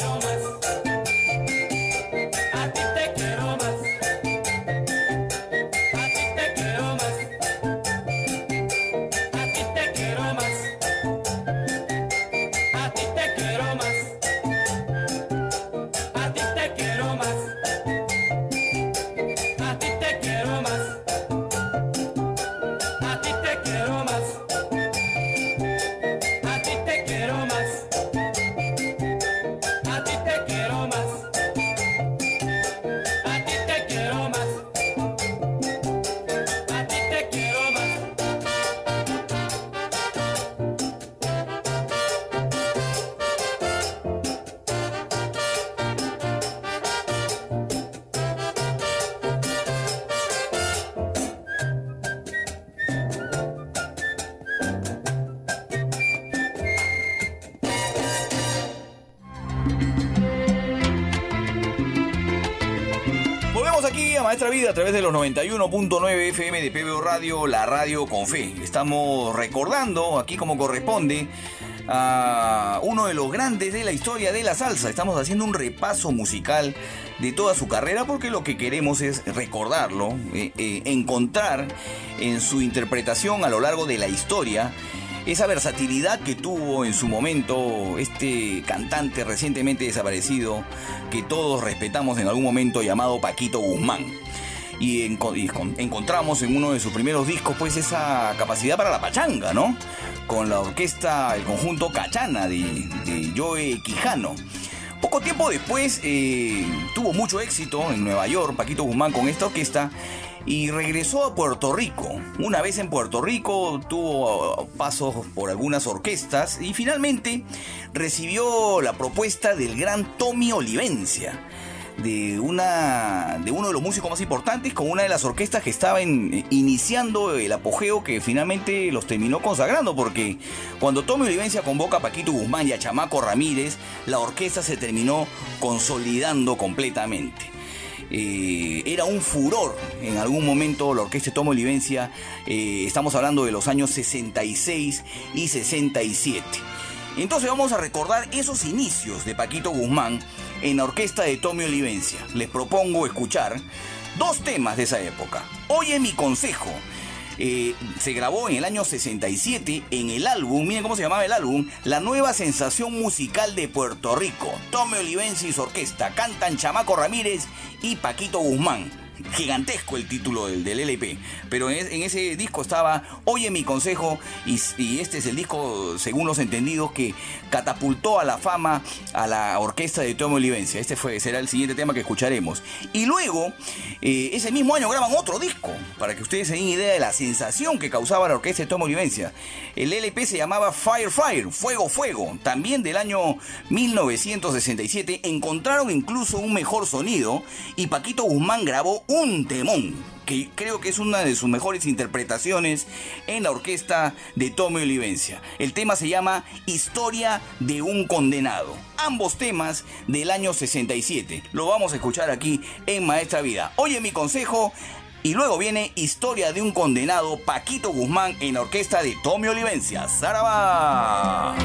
través de los 91.9 FM de PBO Radio, la radio con fe. Estamos recordando aquí como corresponde a uno de los grandes de la historia de la salsa. Estamos haciendo un repaso musical de toda su carrera porque lo que queremos es recordarlo, eh, eh, encontrar en su interpretación a lo largo de la historia esa versatilidad que tuvo en su momento este cantante recientemente desaparecido que todos respetamos en algún momento llamado Paquito Guzmán. Y, enco- y con- encontramos en uno de sus primeros discos pues esa capacidad para la pachanga, ¿no? Con la orquesta, el conjunto Cachana de, Joe Quijano. Poco tiempo después eh, tuvo mucho éxito en Nueva York, Paquito Guzmán, con esta orquesta y regresó a Puerto Rico. Una vez en Puerto Rico tuvo pasos por algunas orquestas y finalmente recibió la propuesta del gran Tommy Olivencia. De, una, de uno de los músicos más importantes con una de las orquestas que estaba en- iniciando el apogeo que finalmente los terminó consagrando porque cuando Tommy Olivencia convoca a Paquito Guzmán y a Chamaco Ramírez la orquesta se terminó consolidando completamente eh, era un furor en algún momento la orquesta Tomo Olivencia. eh, estamos hablando de los años 66 y 67. Entonces vamos a recordar esos inicios de Paquito Guzmán en la orquesta de Tommy Olivencia. Les propongo escuchar dos temas de esa época. Oye mi consejo. eh, se grabó en el año 67 en el álbum, miren cómo se llamaba el álbum, La nueva sensación musical de Puerto Rico. Tommy Olivencia y su orquesta cantan Chamaco Ramírez y Paquito Guzmán. Gigantesco el título del, LP, pero en, en ese disco estaba Oye mi consejo y, este es el disco, según los entendidos, que catapultó a la fama a la orquesta de Tommy Olivencia. Este fue, será el siguiente tema que escucharemos. Y luego, eh, ese mismo año graban otro disco, para que ustedes se den idea de la sensación que causaba la orquesta de Tommy Olivencia. El LP se llamaba Fire Fire, Fuego Fuego, también del año 1967. Encontraron incluso un mejor sonido y Paquito Guzmán grabó un temón que creo que es una de sus mejores interpretaciones en la orquesta de Tommy Olivencia. El tema se llama Historia de un condenado. Ambos temas del año 67. Lo vamos a escuchar aquí en Maestra Vida. Oye mi consejo. Y luego viene Historia de un condenado, Paquito Guzmán en la orquesta de Tommy Olivencia. ¡Zaraba!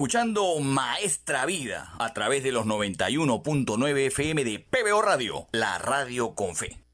Escuchando Maestra Vida a través de los 91.9 FM de PBO Radio, la radio con fe.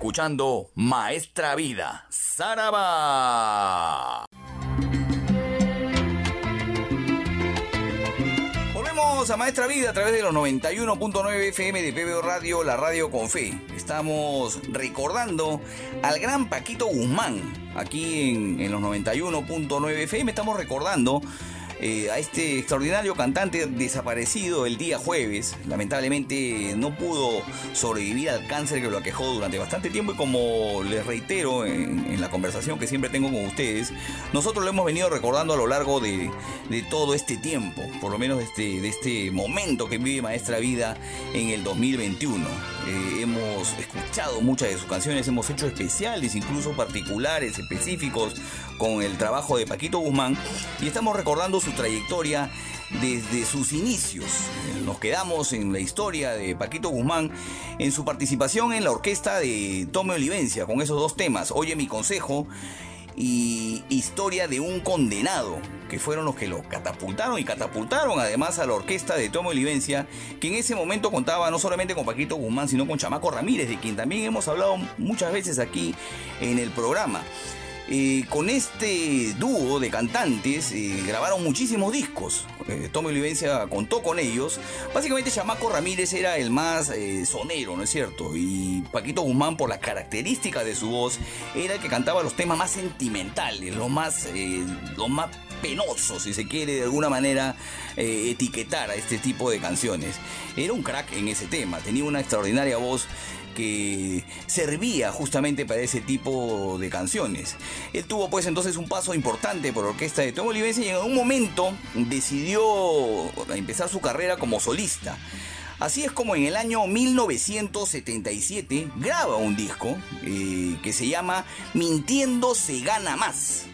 Escuchando Maestra Vida, Saraba. Volvemos a Maestra Vida a través de los 91.9 FM de PBO Radio, la radio con fe. Estamos recordando al gran Paquito Guzmán. Aquí en, en los 91.9 FM estamos recordando eh, a este extraordinario cantante desaparecido el día jueves. Lamentablemente no pudo sobrevivir al cáncer que lo aquejó durante bastante tiempo y como les reitero en, la conversación que siempre tengo con ustedes, nosotros lo hemos venido recordando a lo largo de, de todo este tiempo, por lo menos de este, de este momento que vive Maestra Vida en el 2021. Eh, hemos escuchado muchas de sus canciones, hemos hecho especiales, incluso particulares, específicos, con el trabajo de Paquito Guzmán y estamos recordando su trayectoria desde sus inicios. Nos quedamos en la historia de Paquito Guzmán en su participación en la orquesta de Tome Olivencia con esos dos temas, Oye mi consejo y Historia de un condenado, que fueron los que lo catapultaron y catapultaron además a la orquesta de Tomo Olivencia, que en ese momento contaba no solamente con Paquito Guzmán, sino con Chamaco Ramírez, de quien también hemos hablado muchas veces aquí en el programa. Con este dúo de cantantes eh, grabaron muchísimos discos. Eh, Tommy Olivencia contó con ellos. Básicamente Chamaco Ramírez era el más eh, sonero, ¿no es cierto? Y Paquito Guzmán, por la característica de su voz, era el que cantaba los temas más sentimentales, los más, eh, los más penosos, si se quiere de alguna manera etiquetar a este tipo de canciones. Era un crack en ese tema, tenía una extraordinaria voz que servía justamente para ese tipo de canciones. Él tuvo pues entonces un paso importante por la orquesta de Tomo Olivencia y en un momento decidió empezar su carrera como solista. Así es como en el año 1977 graba un disco eh, que se llama Mintiendo se gana más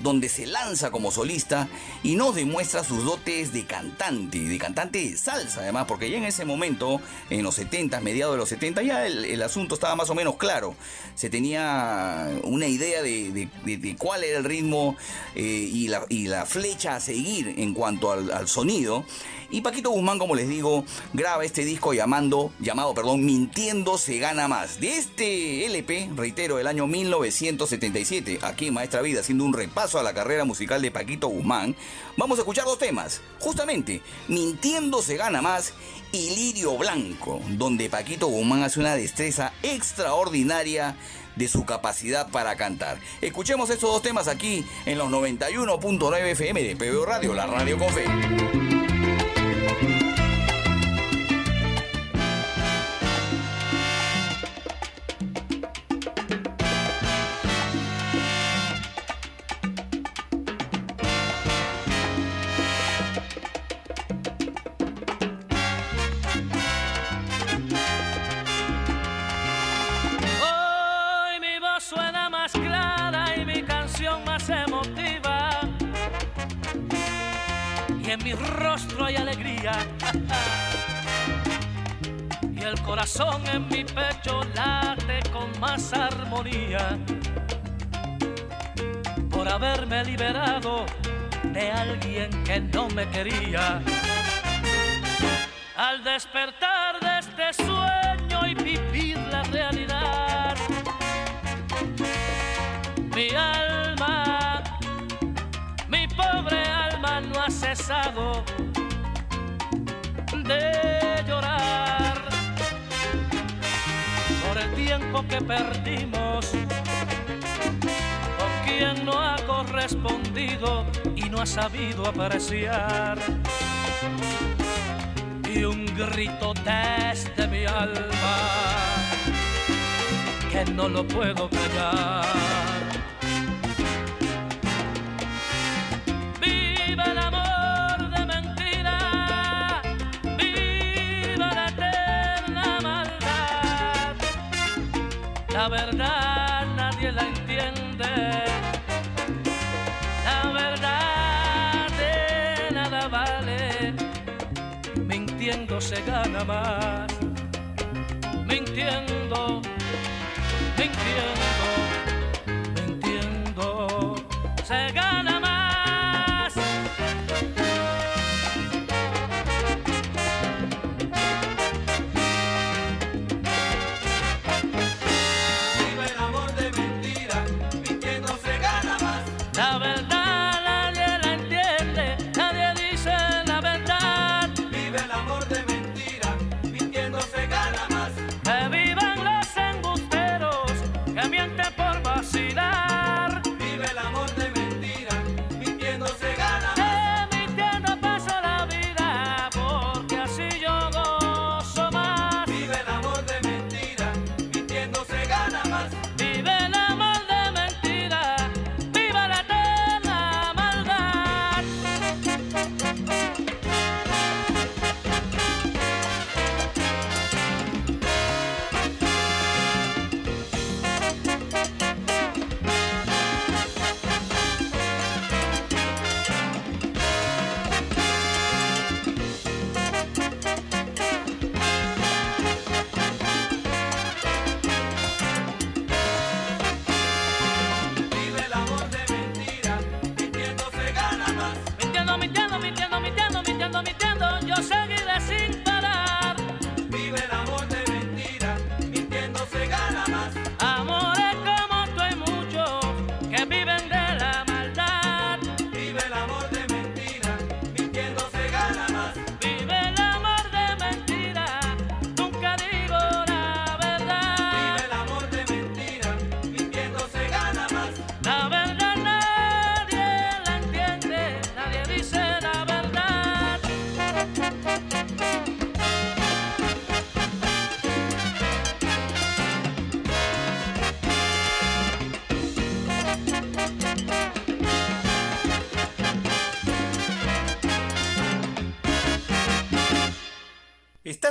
donde se lanza como solista y nos demuestra sus dotes de cantante, de cantante de salsa además, porque ya en ese momento, en los 70, mediados de los 70, ya el, asunto estaba más o menos claro. Se tenía una idea de, cuál era el ritmo eh, y, la, flecha a seguir en cuanto al, al sonido. Y Paquito Guzmán, como les digo, graba este disco llamando, llamado, perdón, Mintiendo se gana más. De este LP, reitero, del año 1977, aquí en Maestra Vida, haciendo un repaso a la carrera musical de Paquito Guzmán, vamos a escuchar dos temas. Justamente, Mintiendo se gana más y Lirio Blanco, donde Paquito Guzmán hace una destreza extraordinaria de su capacidad para cantar. Escuchemos estos dos temas aquí en los 91.9 FM de PBO Radio, la radio con fe. Corazón en mi pecho late con más armonía. Por haberme liberado de alguien que no me quería. Al despertar de este sueño y vivir la realidad, mi alma, mi pobre alma no ha cesado de llorar tiempo que perdimos, con quien no ha correspondido y no ha sabido apreciar y un grito desde mi alma que no lo puedo callar. La verdad nadie la entiende. La verdad de nada vale mintiendo se gana más.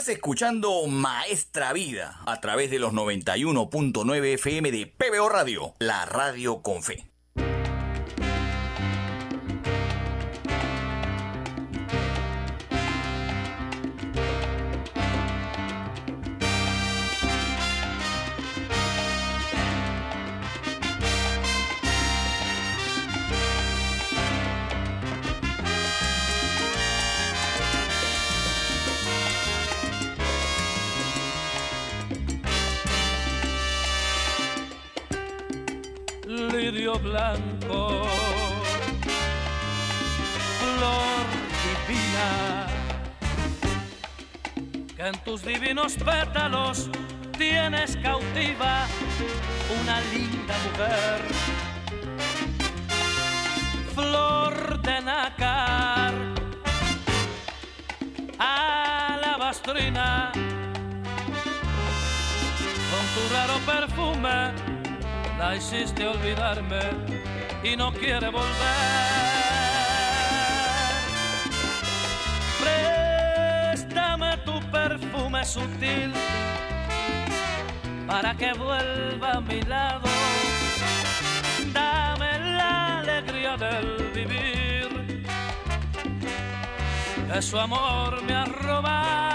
Estás escuchando Maestra Vida a través de los 91.9 FM de PBO Radio, la radio con fe. Blanco, flor divina, que en tus divinos pétalos tienes cautiva una linda mujer, flor de nácar, alabastrina, con tu raro perfume la hiciste olvidarme y no quiere volver. Préstame tu perfume sutil para que vuelva a mi lado. Dame la alegría del vivir, que su amor me ha robado.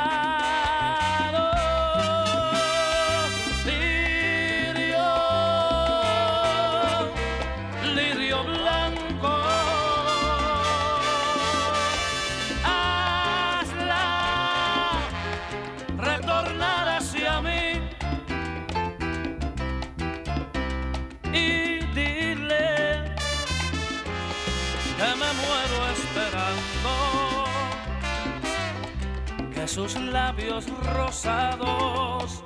Sus labios rosados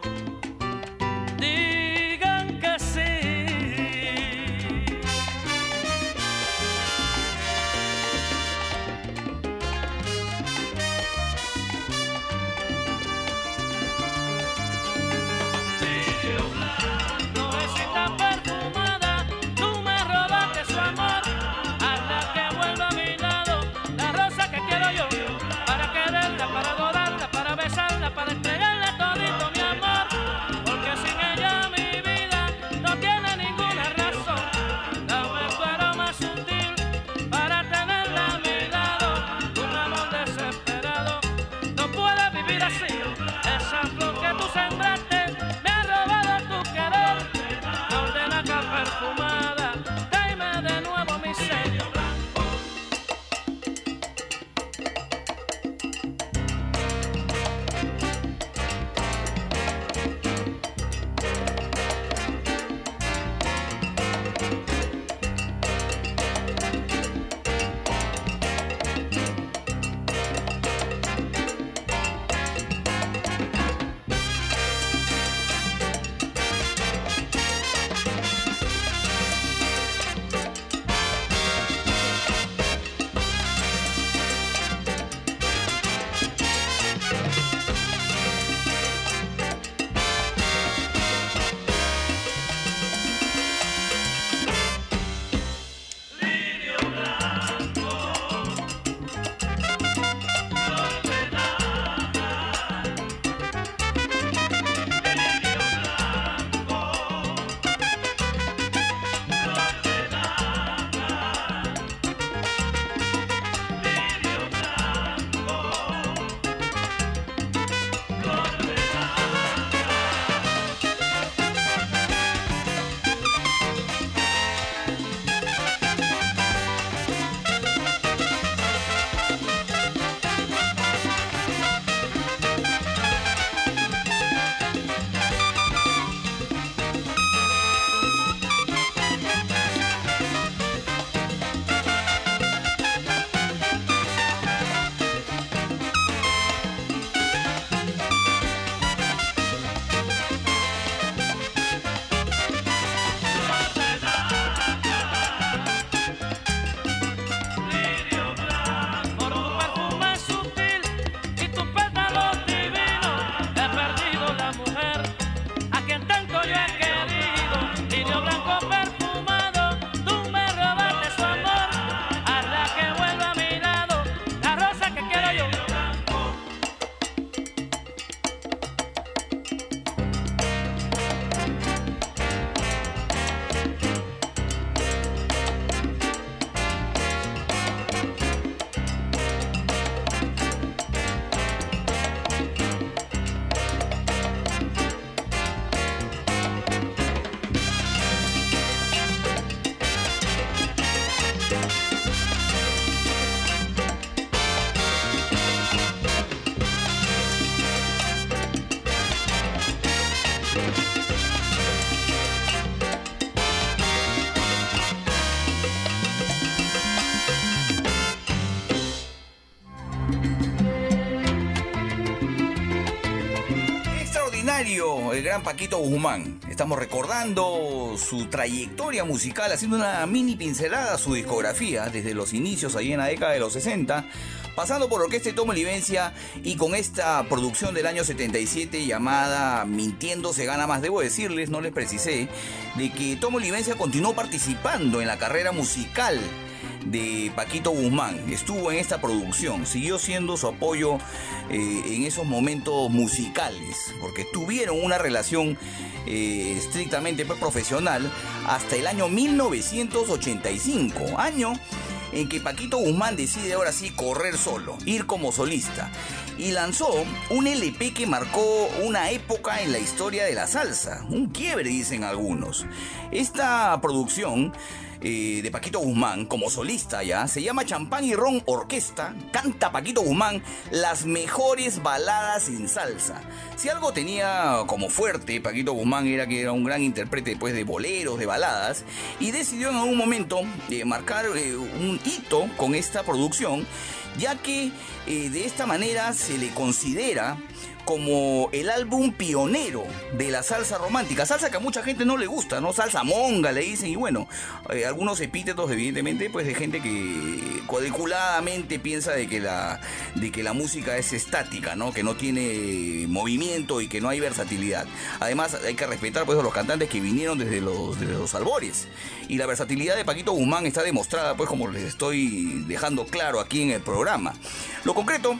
Paquito Guzmán. Estamos recordando su trayectoria musical, haciendo una mini pincelada a su discografía desde los inicios ahí en la década de los 60, pasando por Orquesta de Tomo Livencia y con esta producción del año 77 llamada Mintiendo se gana más. Debo decirles, no les precisé, de que Tomo Livencia continuó participando en la carrera musical de Paquito Guzmán. Estuvo en esta producción, siguió siendo su apoyo eh, en esos momentos musicales, porque tuvieron una relación eh, estrictamente pues, profesional hasta el año 1985, año en que Paquito Guzmán decide ahora sí correr solo, ir como solista. Y lanzó un LP que marcó una época en la historia de la salsa, un quiebre dicen algunos. Esta producción eh, de Paquito Guzmán como solista ya. Se llama Champán y Ron Orquesta. Canta Paquito Guzmán las mejores baladas en salsa. Si algo tenía como fuerte Paquito Guzmán era que era un gran intérprete pues, de boleros, de baladas. Y decidió en algún momento eh, marcar eh, un hito con esta producción. Ya que de esta manera se le considera como el álbum pionero de la salsa romántica. Salsa que a mucha gente no le gusta, ¿no? Salsa monga, le dicen. Y bueno, eh, algunos epítetos, evidentemente, pues de gente que cuadriculadamente piensa de que, la, de que la música es estática, ¿no? Que no tiene movimiento y que no hay versatilidad. Además, hay que respetar pues a los cantantes que vinieron desde los, desde los albores. Y la versatilidad de Paquito Guzmán está demostrada, pues como les estoy dejando claro aquí en el programa. Lo concreto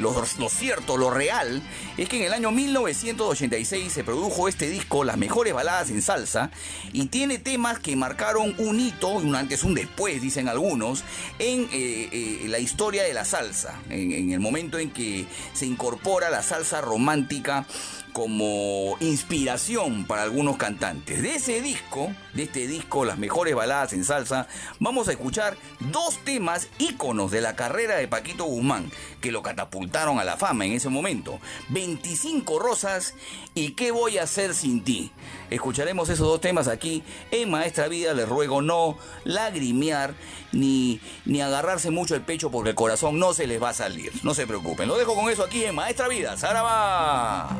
lo, cierto, lo real, es que en el año 1986 se produjo este disco, Las mejores baladas en salsa, y tiene temas que marcaron un hito, un antes, un después, dicen algunos, en eh, eh, la historia de la salsa, en el momento en que se incorpora la salsa romántica como inspiración para algunos cantantes. De ese disco, de este disco, las mejores baladas en salsa, vamos a escuchar dos temas íconos de la carrera de Paquito Guzmán, que lo catapultaron a la fama en ese momento. 25 rosas y ¿Qué voy a hacer sin ti? Escucharemos esos dos temas aquí en Maestra Vida. Les ruego no lagrimear ni, ni agarrarse mucho el pecho porque el corazón no se les va a salir. No se preocupen. Lo dejo con eso aquí en Maestra Vida. ¡Saraba!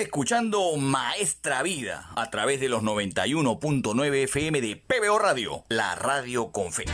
escuchando Maestra Vida a través de los 91.9 FM de PBO Radio, la radio con fe.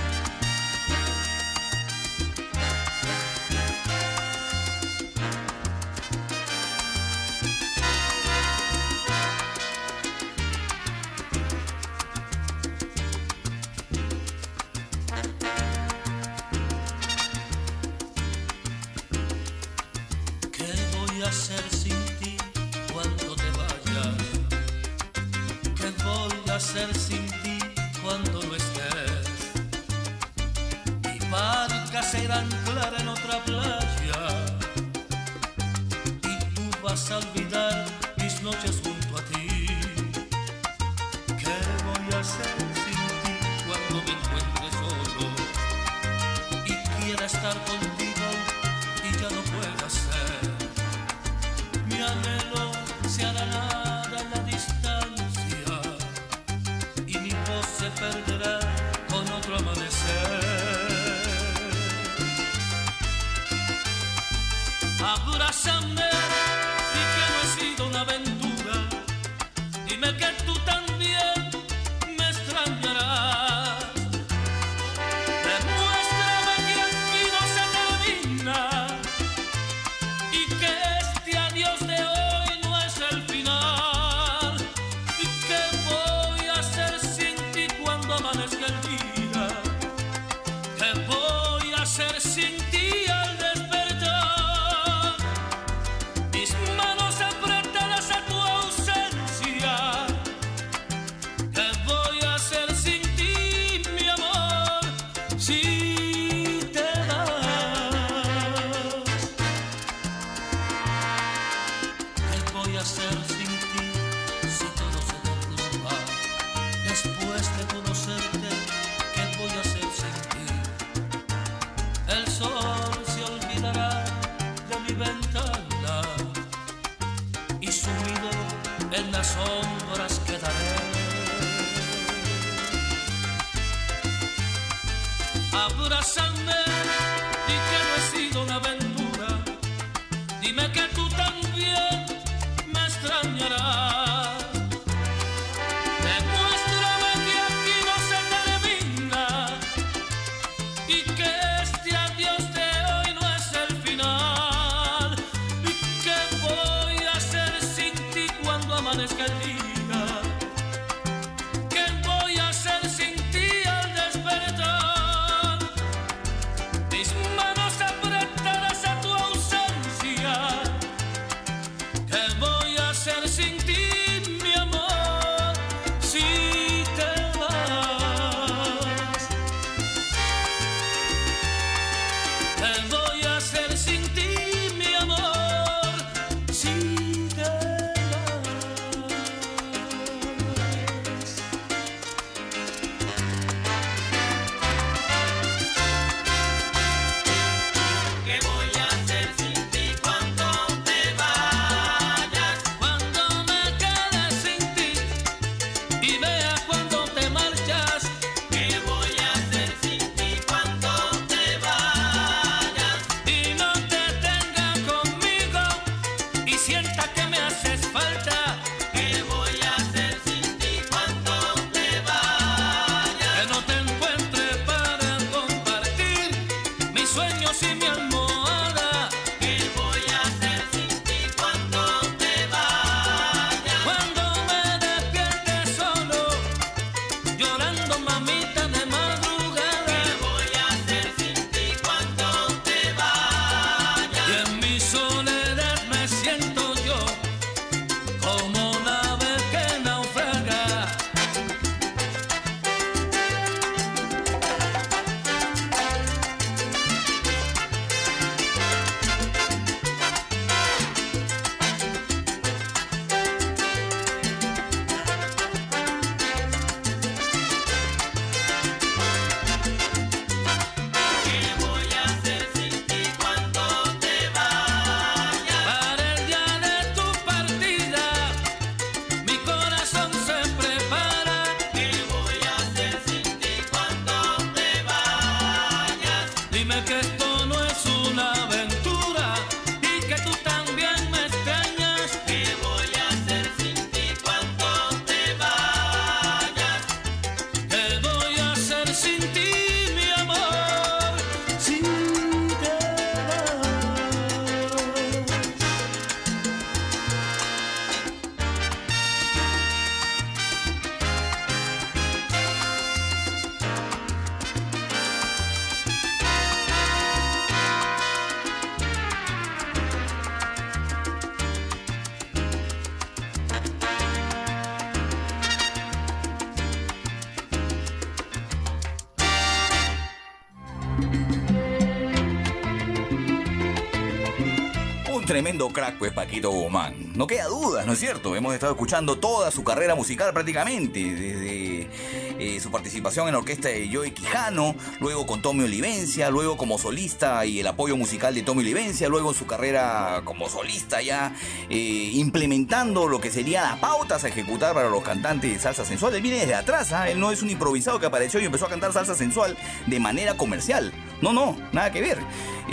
Tremendo crack, pues, Paquito Guzmán. No queda duda, ¿no es cierto? Hemos estado escuchando toda su carrera musical prácticamente, desde eh, su participación en la orquesta de Joey Quijano, luego con Tommy Olivencia, luego como solista y el apoyo musical de Tommy Olivencia, luego en su carrera como solista ya eh, implementando lo que serían las pautas a ejecutar para los cantantes de salsa sensual. Él viene desde atrás, ¿ah? él no es un improvisado que apareció y empezó a cantar salsa sensual de manera comercial. No, no, nada que ver.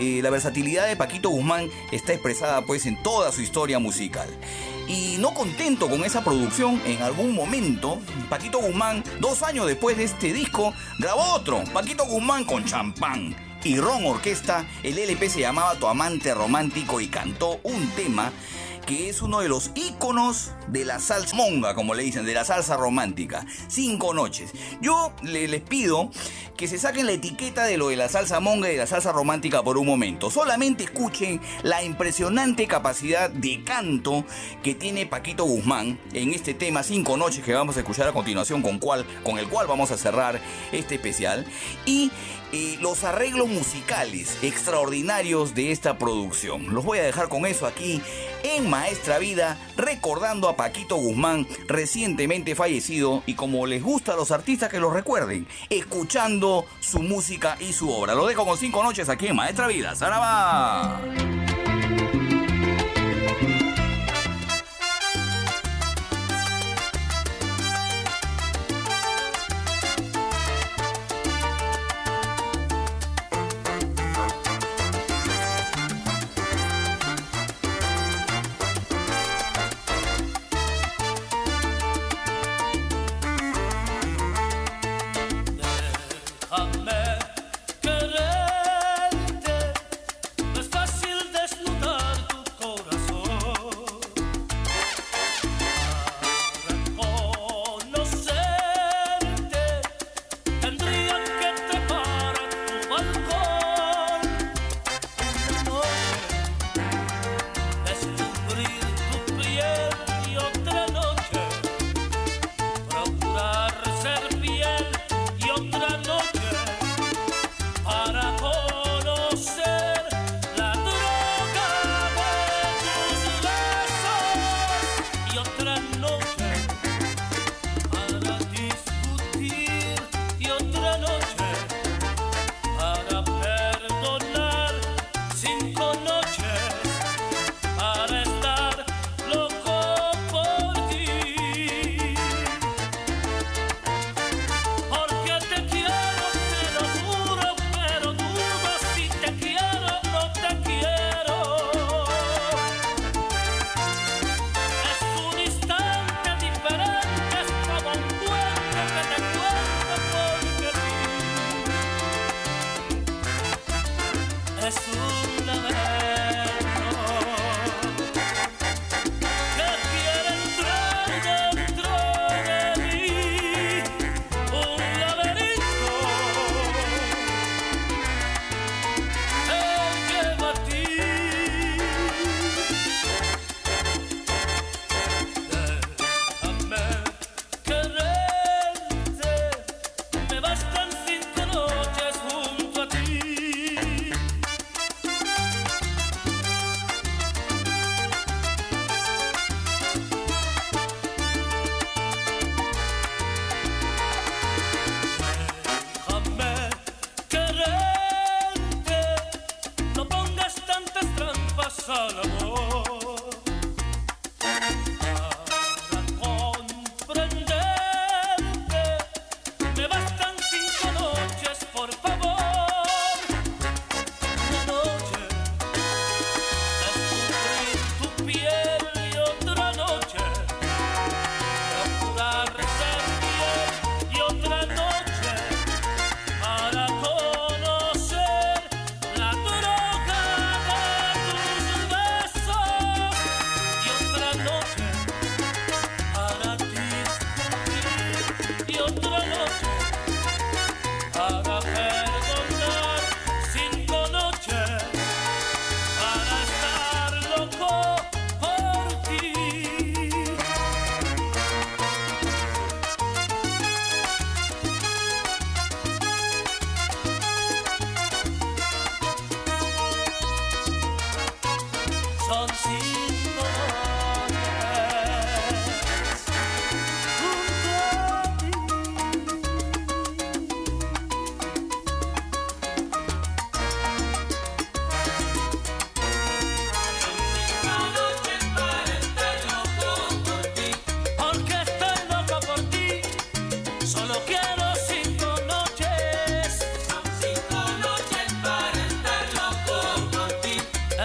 Eh, la versatilidad de Paquito Guzmán está expresada pues en toda su historia musical. Y no contento con esa producción, en algún momento, Paquito Guzmán, dos años después de este disco, grabó otro, Paquito Guzmán con champán y Ron Orquesta. El LP se llamaba Tu Amante Romántico y cantó un tema que es uno de los íconos de la salsa monga, como le dicen, de la salsa romántica. Cinco noches. Yo le- les pido que se saquen la etiqueta de lo de la salsa monga y de la salsa romántica por un momento. Solamente escuchen la impresionante capacidad de canto que tiene Paquito Guzmán en este tema Cinco noches que vamos a escuchar a continuación con, cual, con el cual vamos a cerrar este especial. Y eh, los arreglos musicales extraordinarios de esta producción. Los voy a dejar con eso aquí en Maestra Vida, recordando a Paquito Guzmán, recientemente fallecido, y como les gusta a los artistas que lo recuerden, escuchando su música y su obra. Lo dejo con cinco noches aquí en Maestra Vida. ¡Saraba!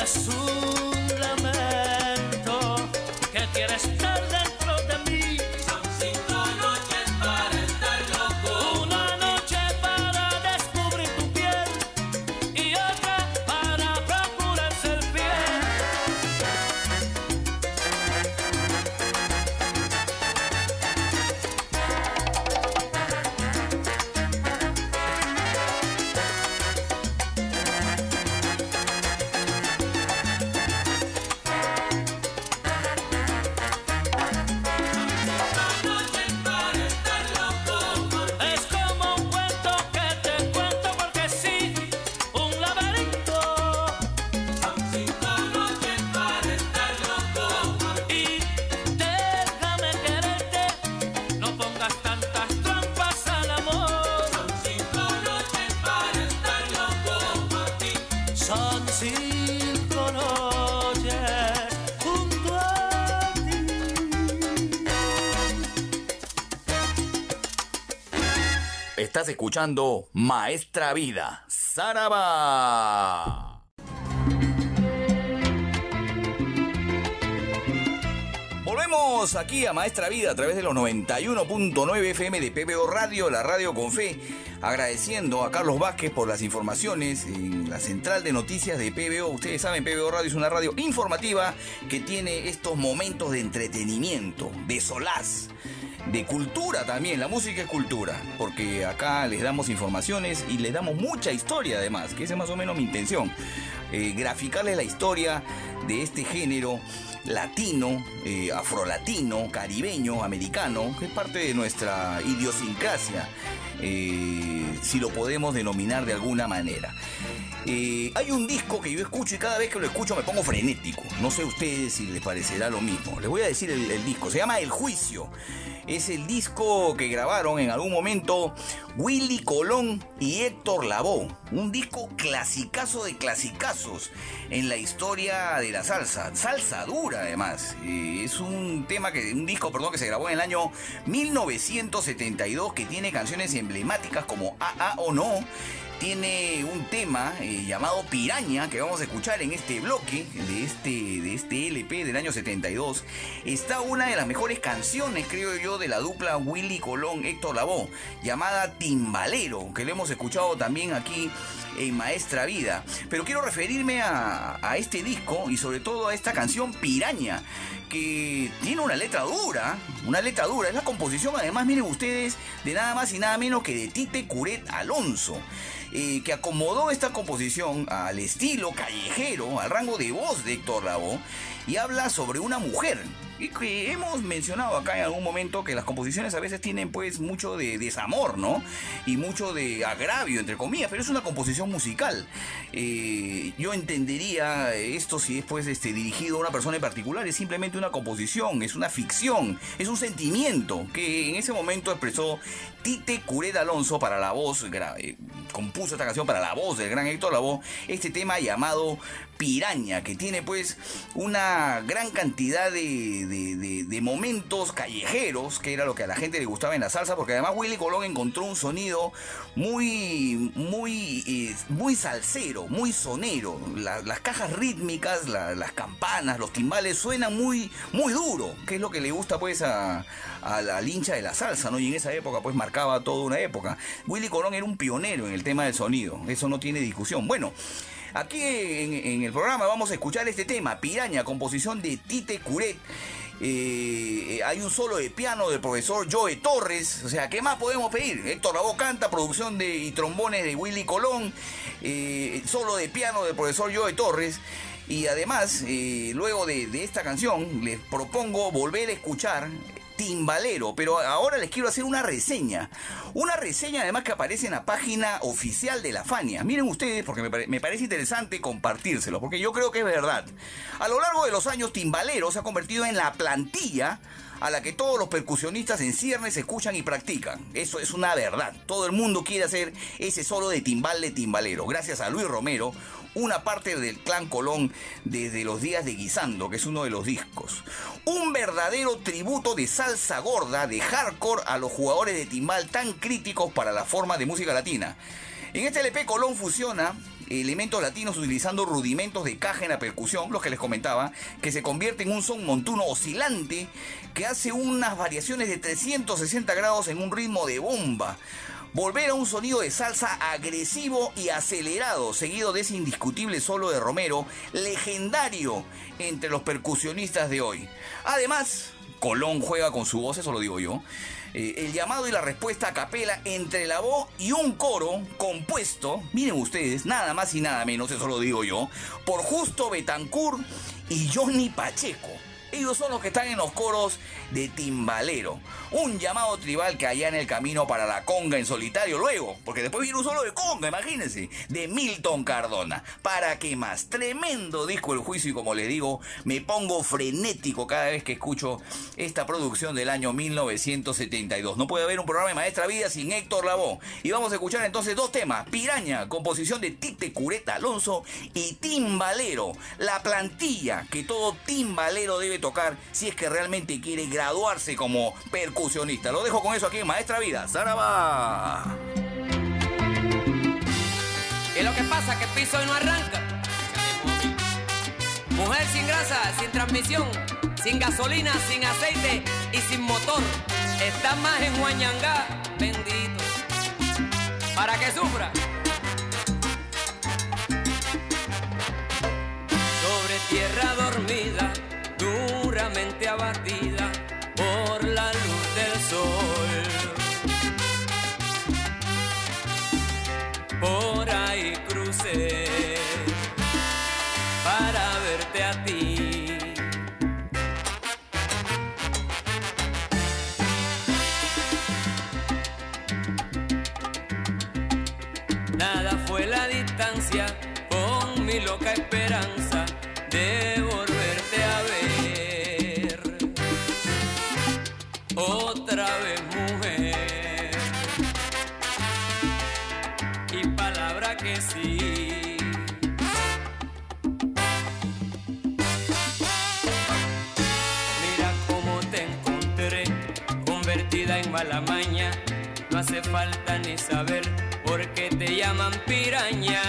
Es Escuchando Maestra Vida, Saraba. Volvemos aquí a Maestra Vida a través de los 91.9 FM de PBO Radio, la radio con fe. Agradeciendo a Carlos Vázquez por las informaciones en la central de noticias de PBO. Ustedes saben, PBO Radio es una radio informativa que tiene estos momentos de entretenimiento, de solaz de cultura también, la música es cultura, porque acá les damos informaciones y les damos mucha historia además, que es más o menos mi intención, eh, graficarles la historia de este género latino, eh, afrolatino, caribeño, americano, que es parte de nuestra idiosincrasia, eh, si lo podemos denominar de alguna manera. Hay un disco que yo escucho y cada vez que lo escucho me pongo frenético. No sé ustedes si les parecerá lo mismo. Les voy a decir el disco. Se llama El Juicio. Es el disco que grabaron en algún momento Willy Colón y Héctor Lavoe. Un disco clasicazo de clasicazos en la historia de la salsa. Salsa dura además. Es un tema que, un disco, perdón, que se grabó en el año 1972 que tiene canciones emblemáticas como AA o No tiene un tema eh, llamado Piraña que vamos a escuchar en este bloque de este, de este LP del año 72. Está una de las mejores canciones, creo yo, de la dupla Willy Colón Héctor Lavoe, llamada Timbalero, que lo hemos escuchado también aquí en Maestra Vida. Pero quiero referirme a, a este disco y sobre todo a esta canción Piraña que tiene una letra dura, una letra dura. Es la composición, además, miren ustedes, de nada más y nada menos que de Tite Curet Alonso, eh, que acomodó esta composición al estilo callejero, al rango de voz de Héctor Lavoe, y habla sobre una mujer. Y que hemos mencionado acá en algún momento que las composiciones a veces tienen pues mucho de desamor, ¿no? Y mucho de agravio, entre comillas, pero es una composición musical. Eh, yo entendería esto si es pues este, dirigido a una persona en particular, es simplemente una composición, es una ficción, es un sentimiento que en ese momento expresó Tite Curet Alonso para la voz, eh, compuso esta canción para la voz del gran Héctor Lavoe, este tema llamado Piraña, que tiene pues una gran cantidad de, de- momentos callejeros, que era lo que a la gente le gustaba en la salsa, porque además Willy Colón encontró un sonido muy, muy, eh, muy salsero, muy sonero. La- las cajas rítmicas, la- las campanas, los timbales suenan muy, muy duro, que es lo que le gusta pues a, a la hincha de la salsa, ¿no? Y en esa época pues marcaba toda una época. Willy Colón era un pionero en el tema del sonido, eso no tiene discusión. Bueno. Aquí en, el programa vamos a escuchar este tema, Piraña, composición de Tite Curet. Eh, hay un solo de piano del profesor Joe Torres. O sea, ¿qué más podemos pedir? Héctor Lavoe canta, producción de y trombones de Willy Colón, eh, solo de piano del profesor Joe Torres. Y además, eh, luego de esta canción, les propongo volver a escuchar timbalero, pero ahora les quiero hacer una reseña. Una reseña además que aparece en la página oficial de la Fania. Miren ustedes, porque me, me parece interesante compartírselo, porque yo creo que es verdad. A lo largo de los años, Timbalero se ha convertido en la plantilla a la que todos los percusionistas en ciernes escuchan y practican. Eso es una verdad. Todo el mundo quiere hacer ese solo de timbal de timbalero. Gracias a Luis Romero, una parte del clan Colón desde los días de Guisando, que es uno de los discos. Un verdadero tributo de salsa gorda, de hardcore a los jugadores de timbal tan críticos para la forma de música latina. En este LP Colón fusiona elementos latinos utilizando rudimentos de caja en la percusión, los que les comentaba, que se convierte en un son montuno oscilante que hace unas variaciones de 360 grados en un ritmo de bomba. Volver a un sonido de salsa agresivo y acelerado, seguido de ese indiscutible solo de Romero, legendario entre los percusionistas de hoy. Además, Colón juega con su voz, eso lo digo yo. Eh, el llamado y la respuesta a capela entre la voz y un coro compuesto, miren ustedes, nada más y nada menos, eso lo digo yo, por Justo Betancourt y Johnny Pacheco. Ellos son los que están en los coros de Timbalero. Un llamado tribal que allá en el camino para la conga en solitario luego. Porque después viene un solo de conga, imagínense. De Milton Cardona. ¿Para qué más? Tremendo disco el juicio y como les digo, me pongo frenético cada vez que escucho esta producción del año 1972. No puede haber un programa de Maestra Vida sin Héctor Lavoe. Y vamos a escuchar entonces dos temas. Piraña, composición de Tite Cureta Alonso y Timbalero. La plantilla que todo timbalero debe tocar si es que realmente quiere graduarse como percusionista. Lo dejo con eso aquí en Maestra Vida. ¡Zaraba! ¿Qué es lo que pasa? Que el piso hoy no arranca. Mujer sin grasa, sin transmisión, sin gasolina, sin aceite y sin motor. Está más en Huañangá, bendito. Para que sufra. Sobre tierra dormida, para verte a ti. Nada fue la distancia falta ni saber por qué te llaman piraña.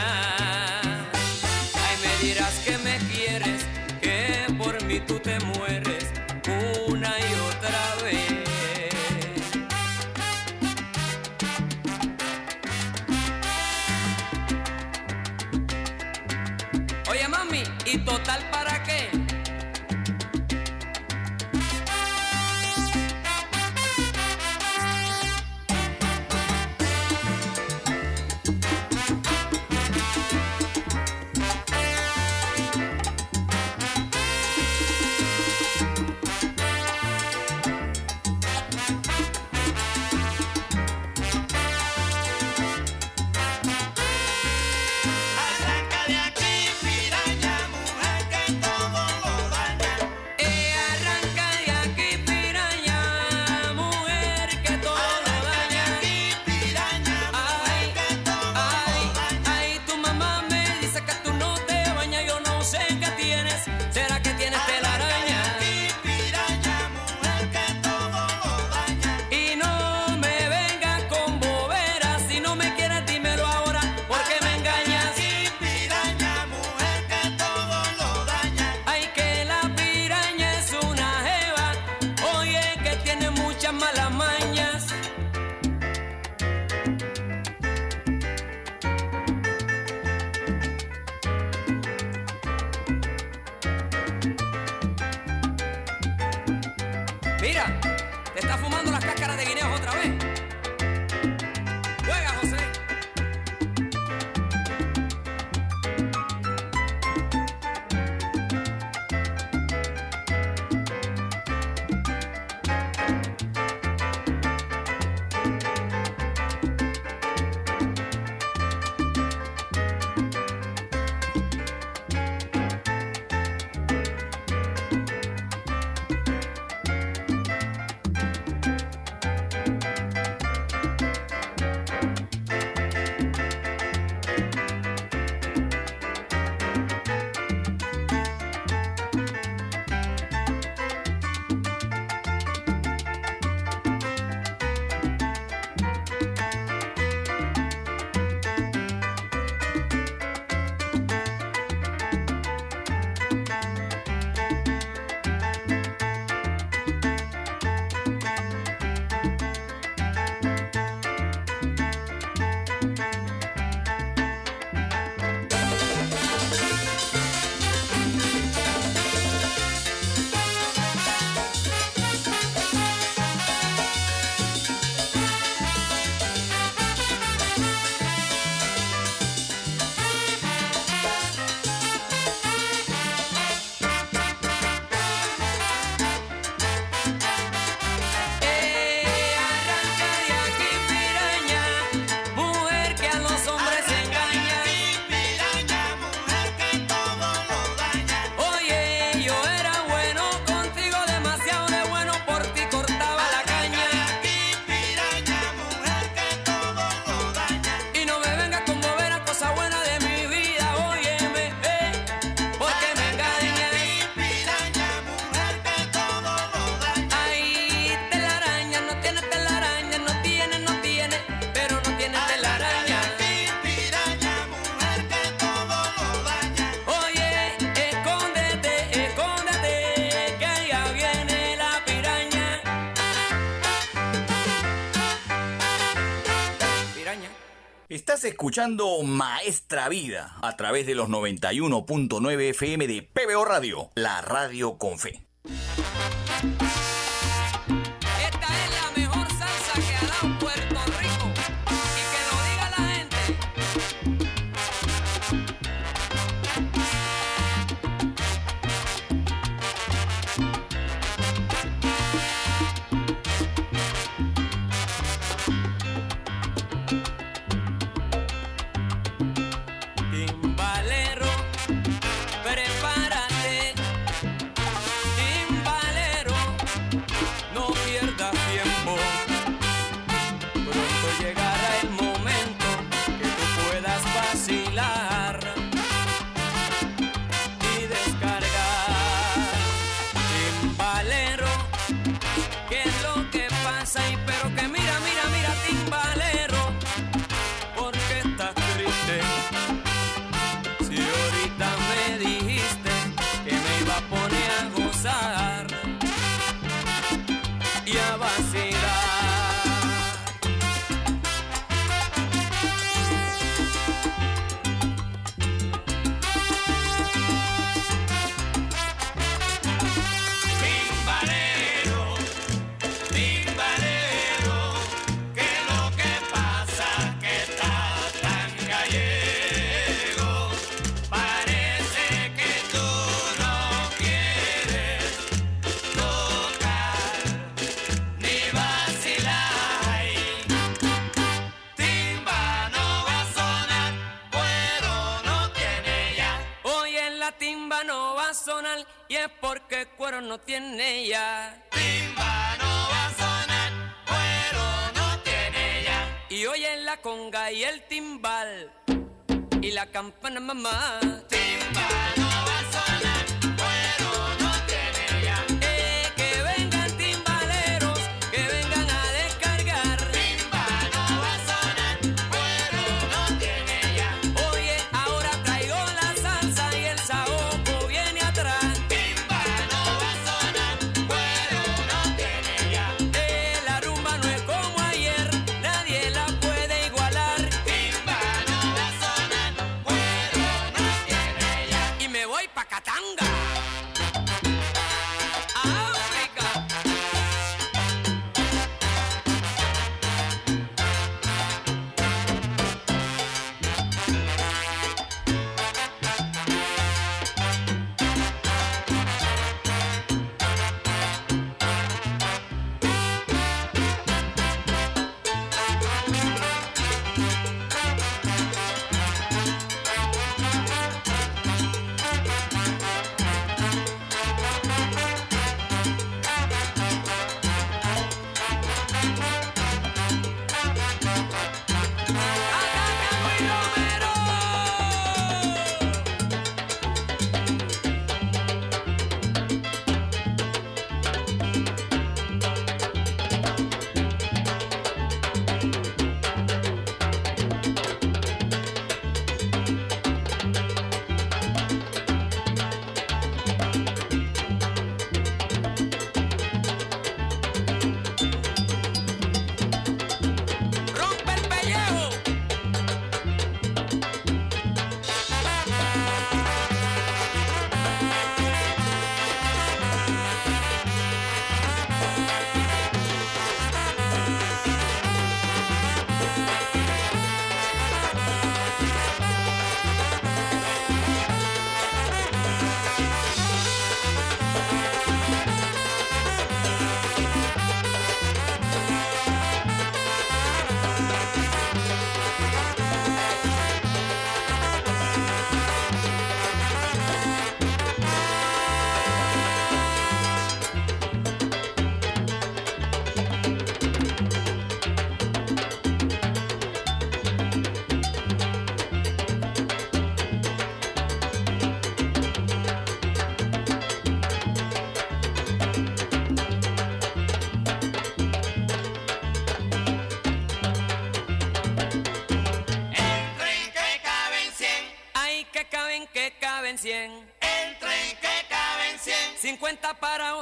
Estás escuchando Maestra Vida a través de los 91.9 FM de PBO Radio, la radio con fe.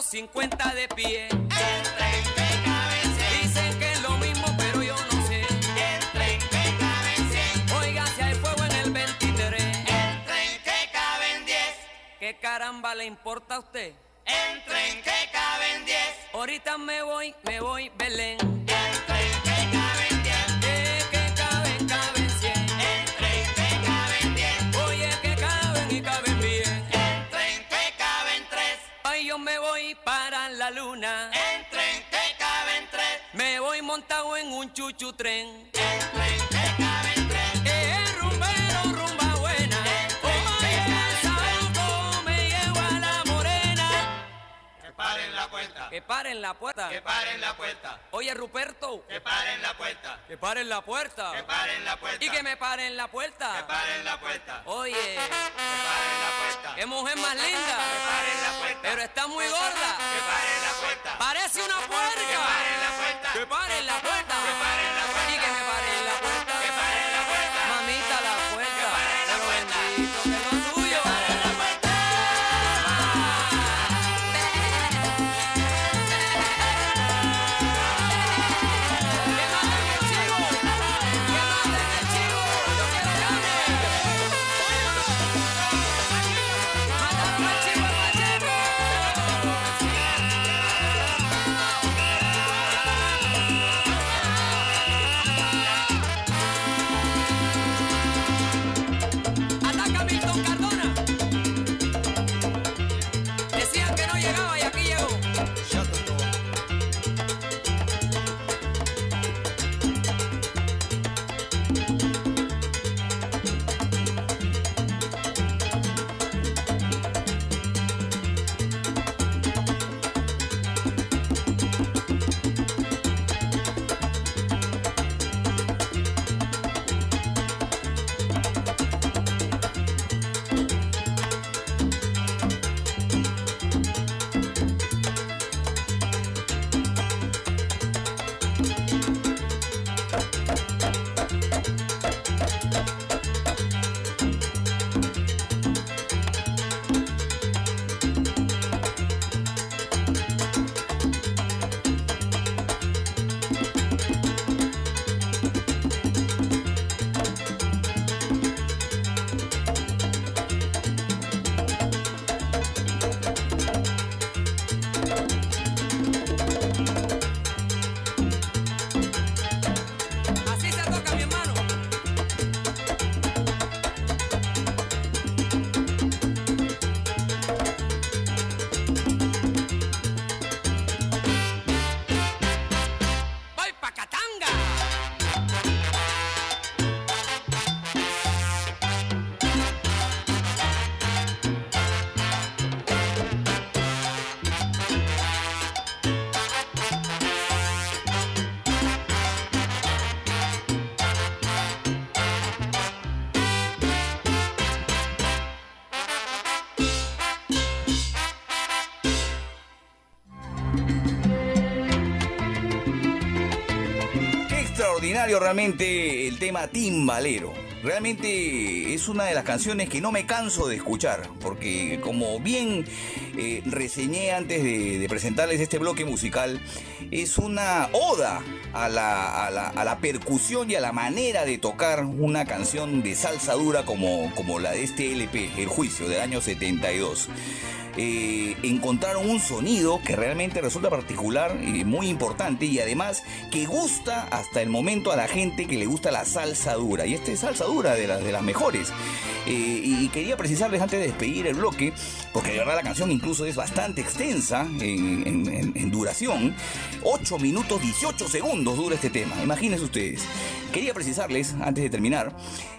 50 de pie. El tren de cabecera. Dicen que es lo mismo, pero yo no sé. El tren que caben cabe Oiga, si hay fuego en el 23. El tren que cabe en 10. ¿Qué caramba le importa a usted? Oye, Ruperto. Que paren la puerta. Que paren la puerta. Que paren la puerta. Y que me paren la Que puerta. paren la puerta. Oye, Que paren la puerta. qué mujer más linda. Que paren la puerta. Pero está muy gorda. Que paren la puerta. Parece una puerca. Que paren la puerta. Que paren la puerta. Que paren la puerta. Realmente el tema Timbalero. Realmente es una de las canciones que no me canso de escuchar, porque como bien eh, reseñé antes de, de presentarles este bloque musical, es una oda a la, a la- a la percusión y a la manera de tocar una canción de salsa dura como, como la de este LP, El Juicio, del año 72 eh, encontraron un sonido que realmente resulta particular y muy importante y además que gusta hasta el momento a la gente que le gusta la salsa dura. Y esta es salsa dura de, las de las mejores. Eh, y quería precisarles antes de despedir el bloque, porque de verdad la canción incluso es bastante extensa en, en- en- en duración. 8 minutos 18 segundos dura este tema, imagínense ustedes. Quería precisarles, antes de terminar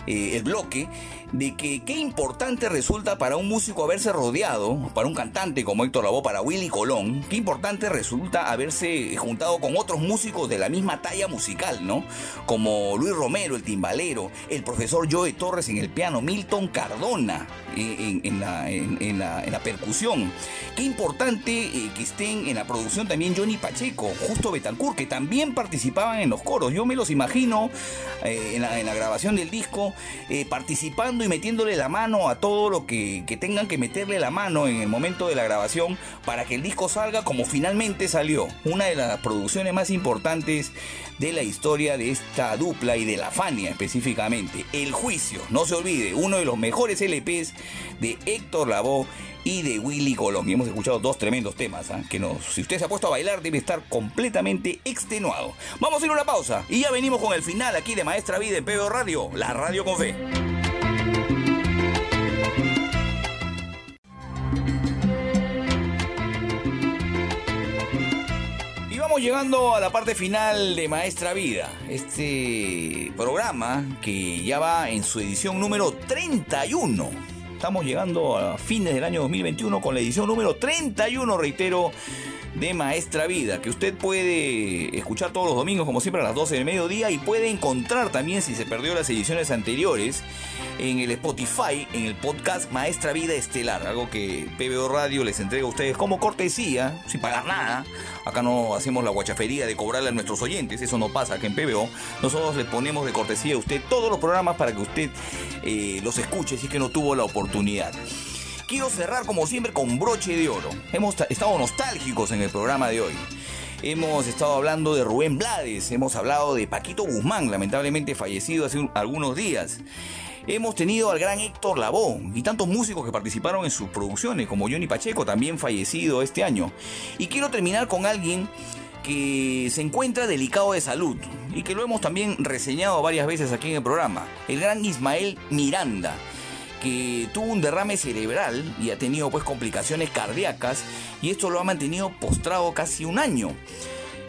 eh, el bloque, de que qué importante resulta para un músico haberse rodeado, para un cantante como Héctor Lavoe, para Willy Colón, qué importante resulta haberse juntado con otros músicos de la misma talla musical, ¿no? Como Luis Romero, el timbalero, el profesor Joe Torres en el piano, Milton Cardona en, en- la, en- percusión. Qué importante eh, que estén en la producción también Johnny Pacheco, Justo Betancourt, que también participaban en los coros. Yo me los imagino eh, en la grabación del disco eh, participando y metiéndole la mano a todo lo que, que tengan que meterle la mano en el momento de la grabación para que el disco salga como finalmente salió. Una de las producciones más importantes de la historia de esta dupla y de la Fania específicamente. El Juicio, no se olvide, uno de los mejores LPs de Héctor Lavoe y de Willy Colón. Hemos escuchado dos tremendos temas, ¿ah? que nos, si usted se ha puesto a bailar debe estar completamente extenuado. Vamos a ir a una pausa y ya venimos con el final aquí de Maestra Vida en PBO Radio, la radio con fe. Y vamos llegando a la parte final de Maestra Vida, este programa que ya va en su edición número 31. Estamos llegando a fines del año 2021 con la edición número 31, reitero, de Maestra Vida, que usted puede escuchar todos los domingos, como siempre, a las 12 del mediodía y puede encontrar también, si se perdió las ediciones anteriores, en el Spotify, en el podcast Maestra Vida Estelar, algo que PBO Radio les entrega a ustedes como cortesía, sin pagar nada. Acá no hacemos la guachafería de cobrarle a nuestros oyentes, eso no pasa acá en PBO. Nosotros le ponemos de cortesía a usted todos los programas para que usted eh, los escuche si es que no tuvo la oportunidad. Quiero cerrar como siempre con broche de oro. Hemos estado nostálgicos en el programa de hoy. Hemos estado hablando de Rubén Blades, hemos hablado de Paquito Guzmán, lamentablemente fallecido hace un- algunos días. Hemos tenido al gran Héctor Lavoe y tantos músicos que participaron en sus producciones, como Johnny Pacheco, también fallecido este año. Y quiero terminar con alguien que se encuentra delicado de salud y que lo hemos también reseñado varias veces aquí en el programa, el gran Ismael Miranda que tuvo un derrame cerebral y ha tenido pues complicaciones cardíacas y esto lo ha mantenido postrado casi un año.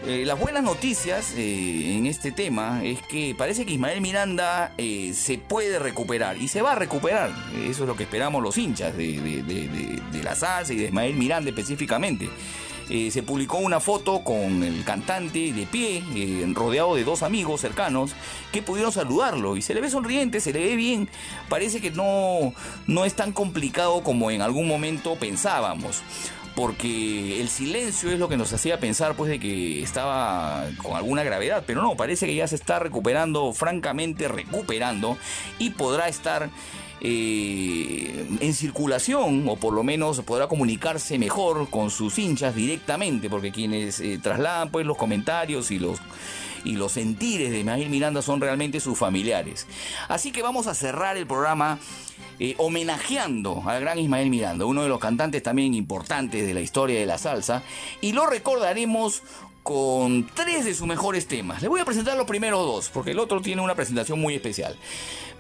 Eh, las buenas noticias eh, en este tema es que parece que Ismael Miranda eh, se puede recuperar y se va a recuperar. Eso es lo que esperamos los hinchas de, de- la salsa y de Ismael Miranda específicamente. Eh, se publicó una foto con el cantante de pie, eh, rodeado de dos amigos cercanos, que pudieron saludarlo y se le ve sonriente, se le ve bien. Parece que no, no es tan complicado como en algún momento pensábamos porque el silencio es lo que nos hacía pensar pues de que estaba con alguna gravedad, pero no, parece que ya se está recuperando, francamente recuperando y podrá estar eh, en circulación o por lo menos podrá comunicarse mejor con sus hinchas directamente, porque quienes eh, trasladan pues los comentarios y los y los sentires de Ismael Miranda son realmente sus familiares. Así que vamos a cerrar el programa eh, homenajeando al gran Ismael Miranda, uno de los cantantes también importantes de la historia de la salsa, y lo recordaremos con tres de sus mejores temas. Le voy a presentar los primeros dos, porque el otro tiene una presentación muy especial.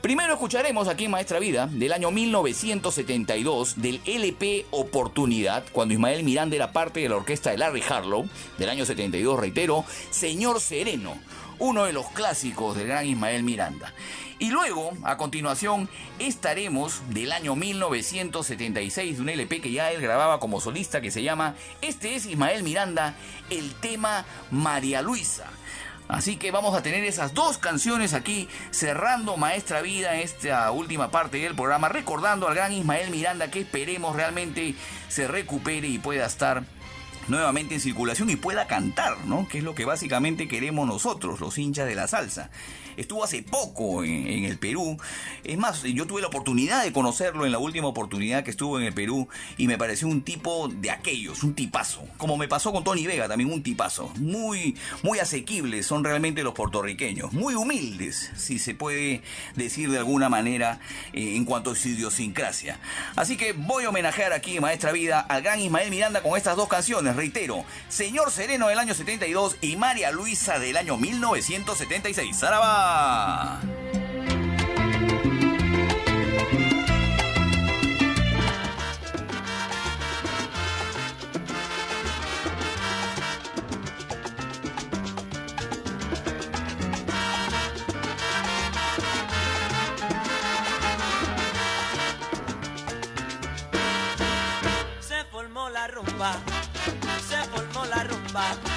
Primero escucharemos aquí en Maestra Vida, del año 1972, del LP Oportunidad, cuando Ismael Miranda era parte de la orquesta de Larry Harlow, del año 72, reitero, Señor Sereno, uno de los clásicos del gran Ismael Miranda. Y luego, a continuación, estaremos del año 1976 de un LP que ya él grababa como solista que se llama Este es Ismael Miranda, el tema María Luisa. Así que vamos a tener esas dos canciones aquí cerrando Maestra Vida esta última parte del programa, recordando al gran Ismael Miranda que esperemos realmente se recupere y pueda estar nuevamente en circulación y pueda cantar, ¿no? Que es lo que básicamente queremos nosotros, los hinchas de la salsa. Estuvo hace poco en, el Perú. Es más, yo tuve la oportunidad de conocerlo en la última oportunidad que estuvo en el Perú y me pareció un tipo de aquellos, un tipazo. Como me pasó con Tony Vega, también un tipazo. Muy, muy asequibles son realmente los puertorriqueños. Muy humildes, si se puede decir de alguna manera, eh, en cuanto a su idiosincrasia. Así que voy a homenajear aquí Maestra Vida al gran Ismael Miranda con estas dos canciones. Reitero, Señor Sereno del año 72 y María Luisa del año 1976. ¡Zaraba! Se formó la rumba, se formó la rumba.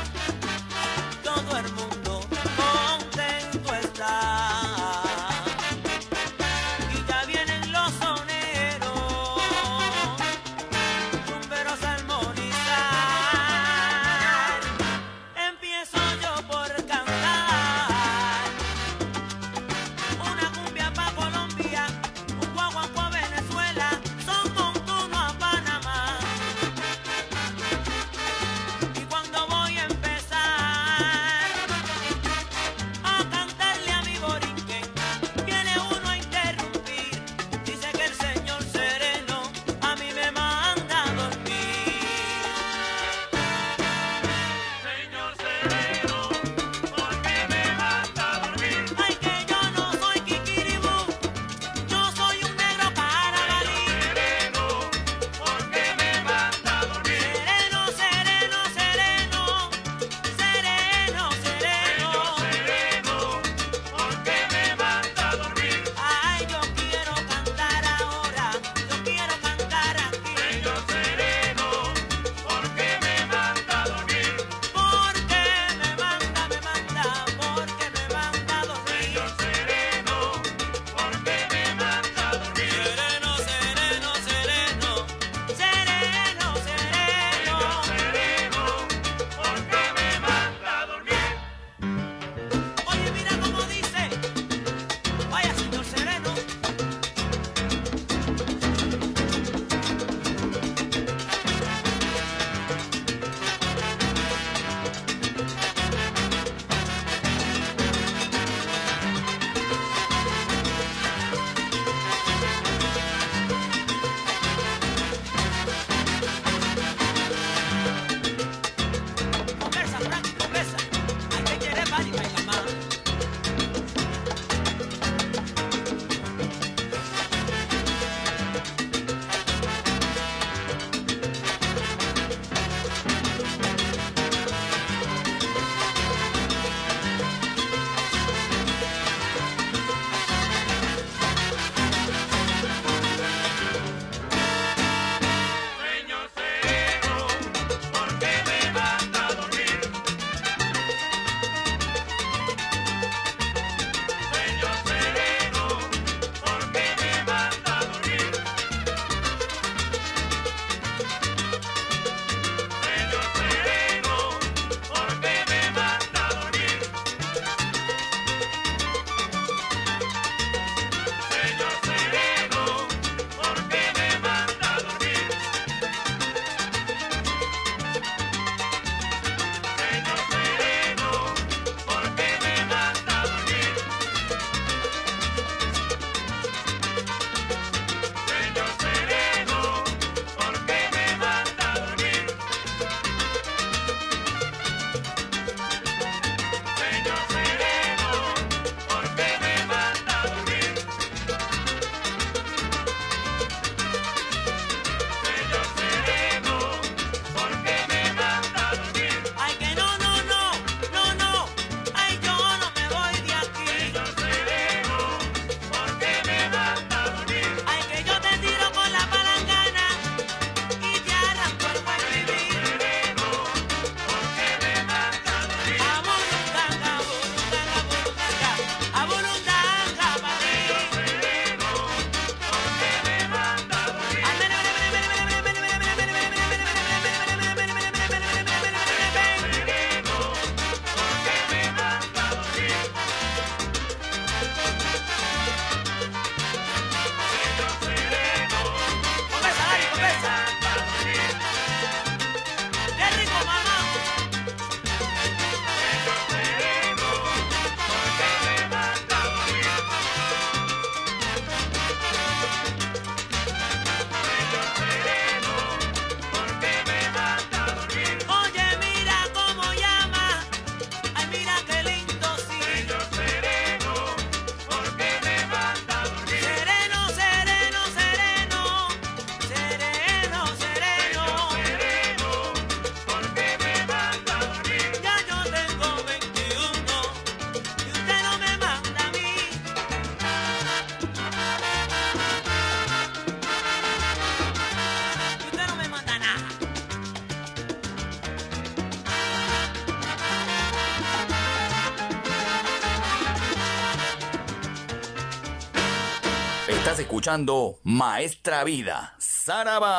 escuchando Maestra Vida, Saraba.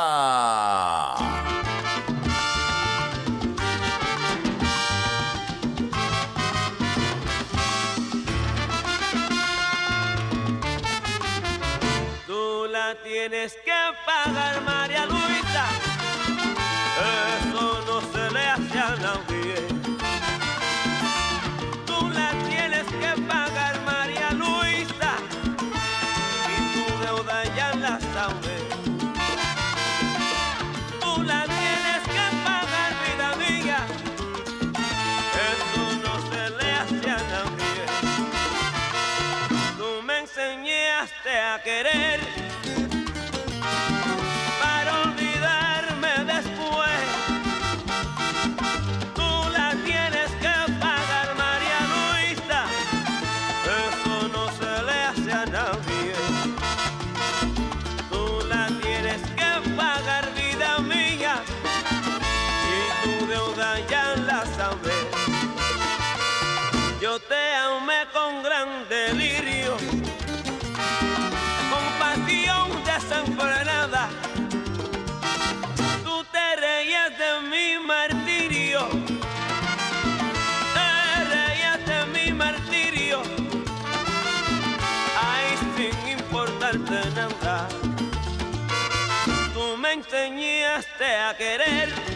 suerte me enseñaste a querer.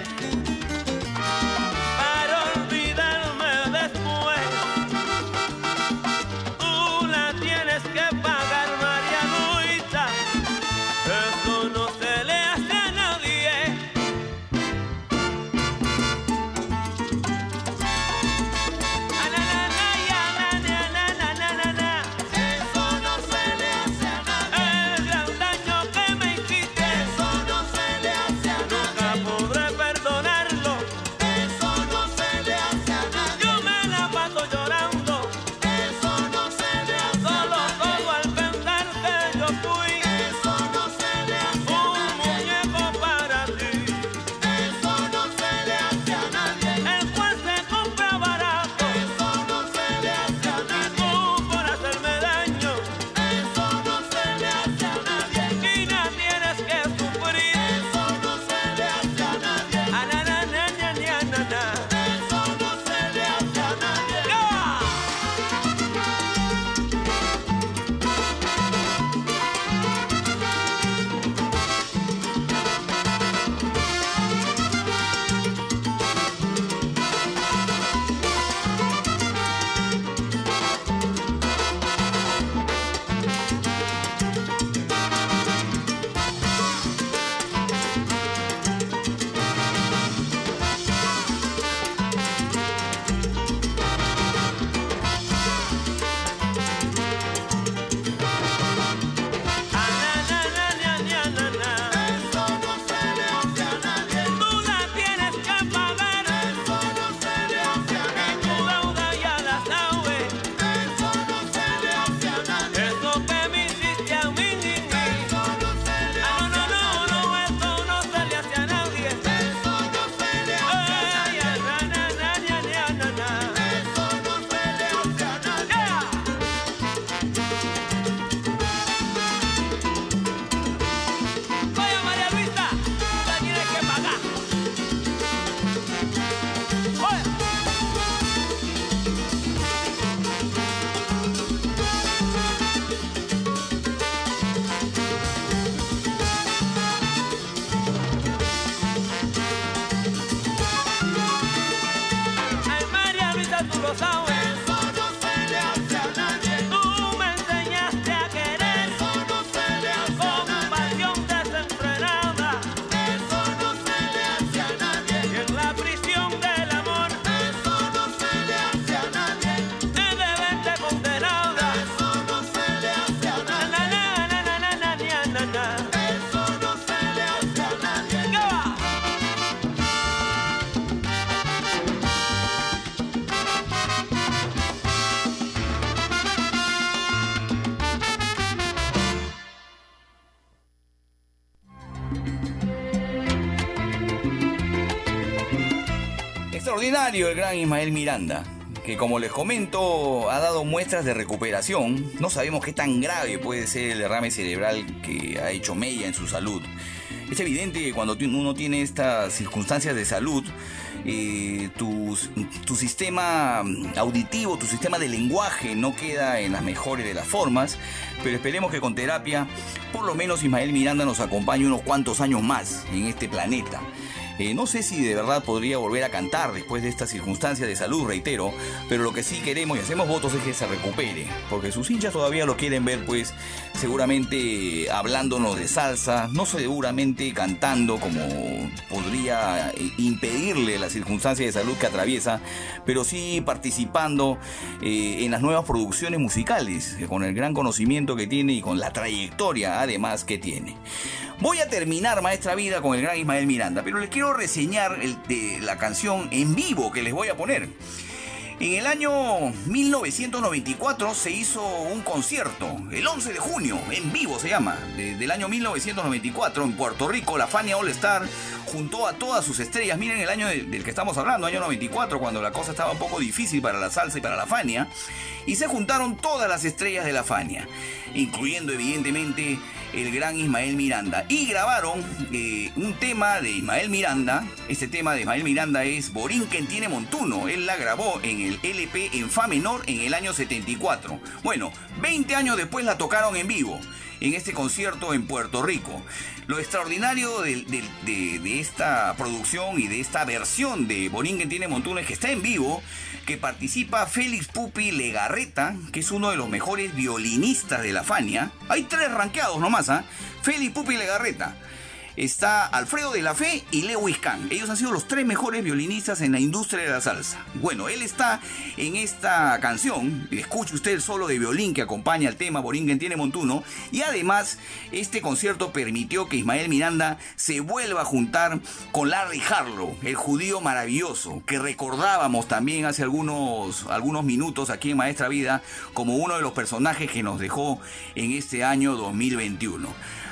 el gran Ismael Miranda, que como les comento ha dado muestras de recuperación. No sabemos qué tan grave puede ser el derrame cerebral que ha hecho Mella en su salud. Es evidente que cuando uno tiene estas circunstancias de salud, eh, tu, tu, sistema auditivo, tu sistema de lenguaje no queda en las mejores de las formas, pero esperemos que con terapia, por lo menos Ismael Miranda nos acompañe unos cuantos años más en este planeta. Eh, no sé si de verdad podría volver a cantar después de esta circunstancia de salud, reitero, pero lo que sí queremos y hacemos votos es que se recupere, porque sus hinchas todavía lo quieren ver, pues seguramente hablándonos de salsa, no seguramente cantando como podría eh, impedirle la circunstancia de salud que atraviesa, pero sí participando eh, en las nuevas producciones musicales, con el gran conocimiento que tiene y con la trayectoria además que tiene. Voy a terminar Maestra Vida con el gran Ismael Miranda, pero les quiero reseñar el, de la canción en vivo que les voy a poner. En el año 1994 se hizo un concierto, el 11 de junio, en vivo se llama, de- del año 1994 en Puerto Rico, la Fania All Star juntó a todas sus estrellas. Miren el año de- del que estamos hablando, año 94, cuando la cosa estaba un poco difícil para la salsa y para la Fania, y se juntaron todas las estrellas de la Fania, incluyendo evidentemente el gran Ismael Miranda. Y grabaron eh, un tema de Ismael Miranda. Este tema de Ismael Miranda es Borinquen tiene Montuno. Él la grabó en el LP en Fa menor en el año 74. Bueno, 20 años después la tocaron en vivo en este concierto en Puerto Rico. Lo extraordinario de, esta producción y de esta versión de Borinquen tiene Montuno es que está en vivo, que participa Félix Pupi Legarreta, que es uno de los mejores violinistas de la Fania. Hay tres ranqueados nomás, ¿ah? Félix Pupi Legarreta. Está Alfredo de la Fe y Lewis Kahn. Ellos han sido los tres mejores violinistas en la industria de la salsa. Bueno, él está en esta canción. Escuche usted el solo de violín que acompaña al tema Boringen tiene Montuno. Y además, este concierto permitió que Ismael Miranda se vuelva a juntar con Larry Harlow, el judío maravilloso, que recordábamos también hace algunos, algunos minutos aquí en Maestra Vida como uno de los personajes que nos dejó en este año 2021.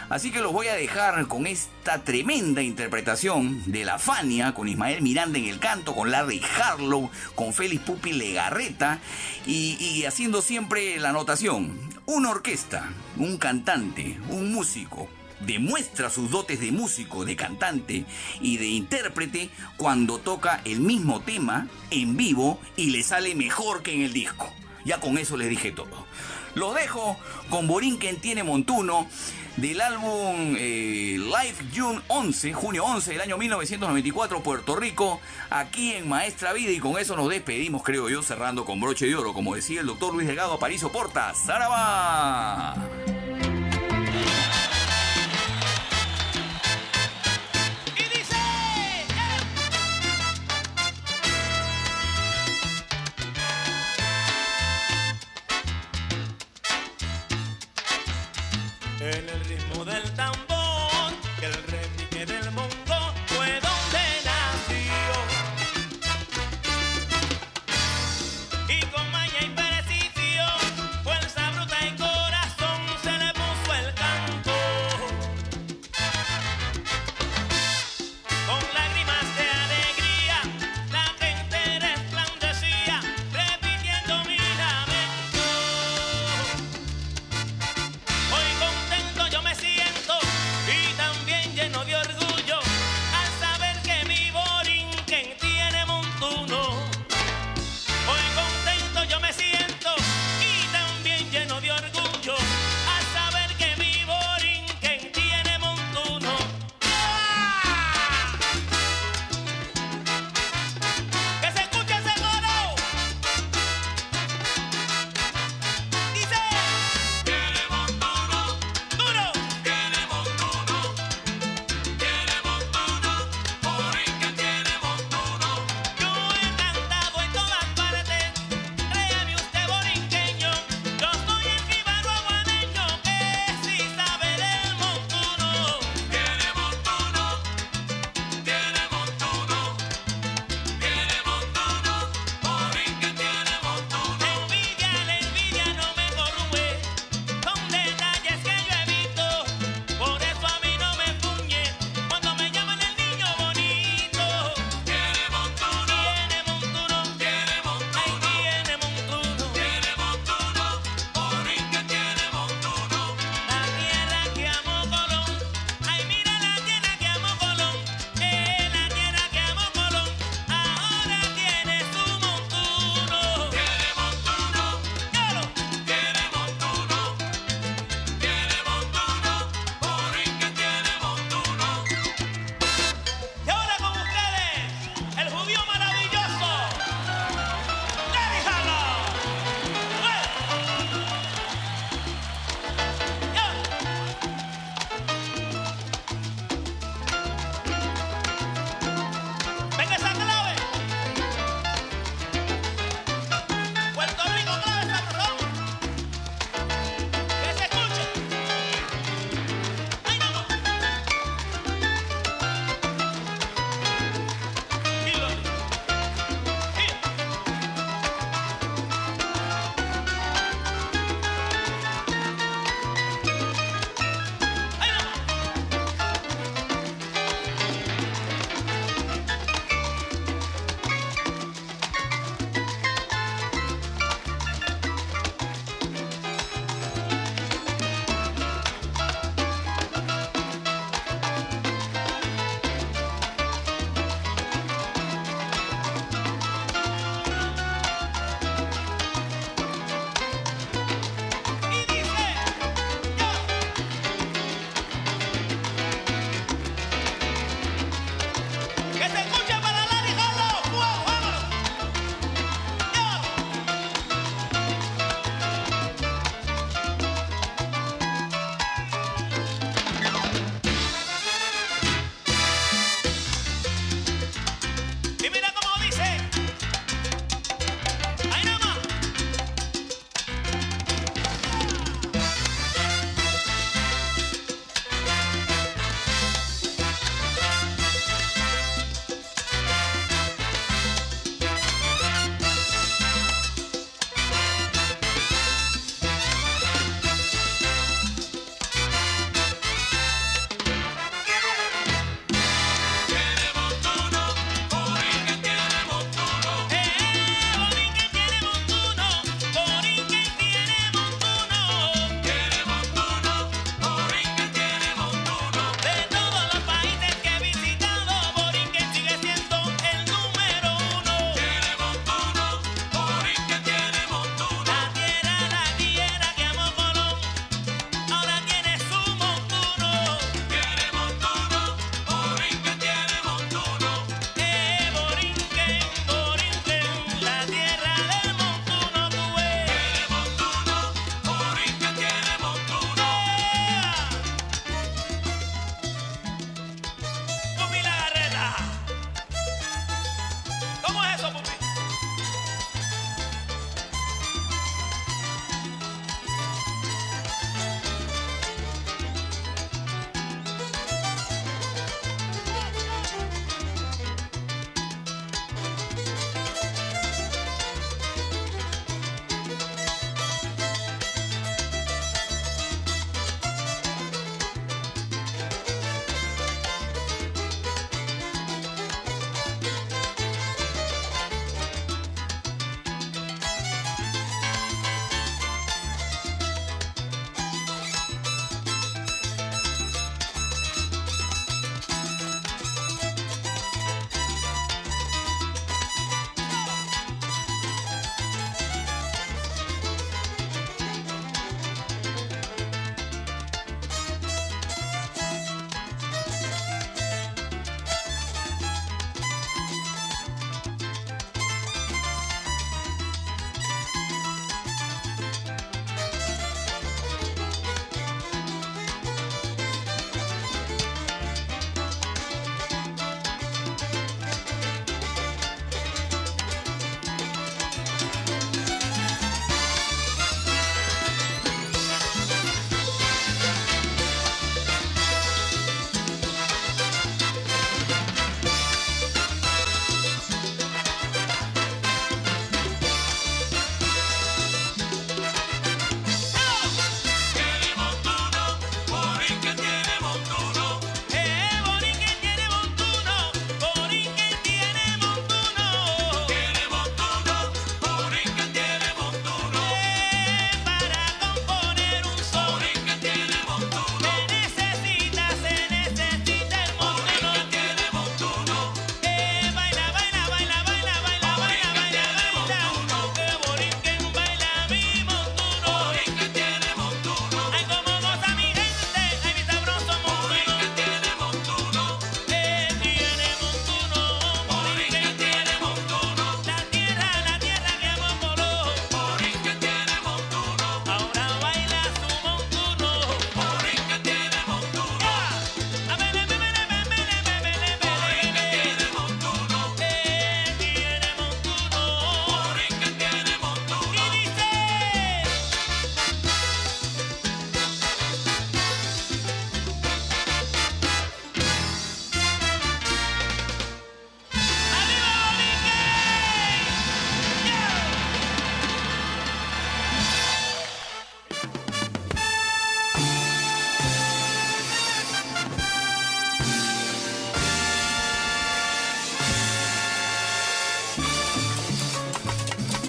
Así que los voy a dejar con esta tremenda interpretación de la Fania, con Ismael Miranda en el canto, con Larry Harlow, con Félix Pupi Legarreta y, haciendo siempre la anotación. Una orquesta, un cantante, un músico, demuestra sus dotes de músico, de cantante y de intérprete cuando toca el mismo tema en vivo y le sale mejor que en el disco. Ya con eso les dije todo. Los dejo con Borinquen tiene Montuno del álbum eh, Live June 11, junio 11 del año 1994, Puerto Rico, aquí en Maestra Vida y con eso nos despedimos, creo yo, cerrando con broche de oro, como decía el doctor Luis Delgado Aparicio Porta. ¡Zaraba!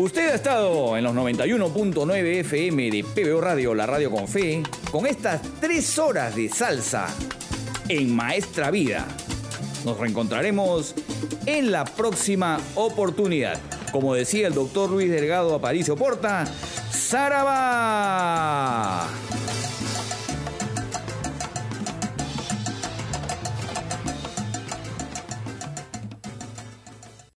Usted ha estado en los 91.9 FM de PBO Radio, la radio con fe, con estas tres horas de salsa en Maestra Vida. Nos reencontraremos en la próxima oportunidad. Como decía el doctor Luis Delgado Aparicio Porta, ¡Saraba!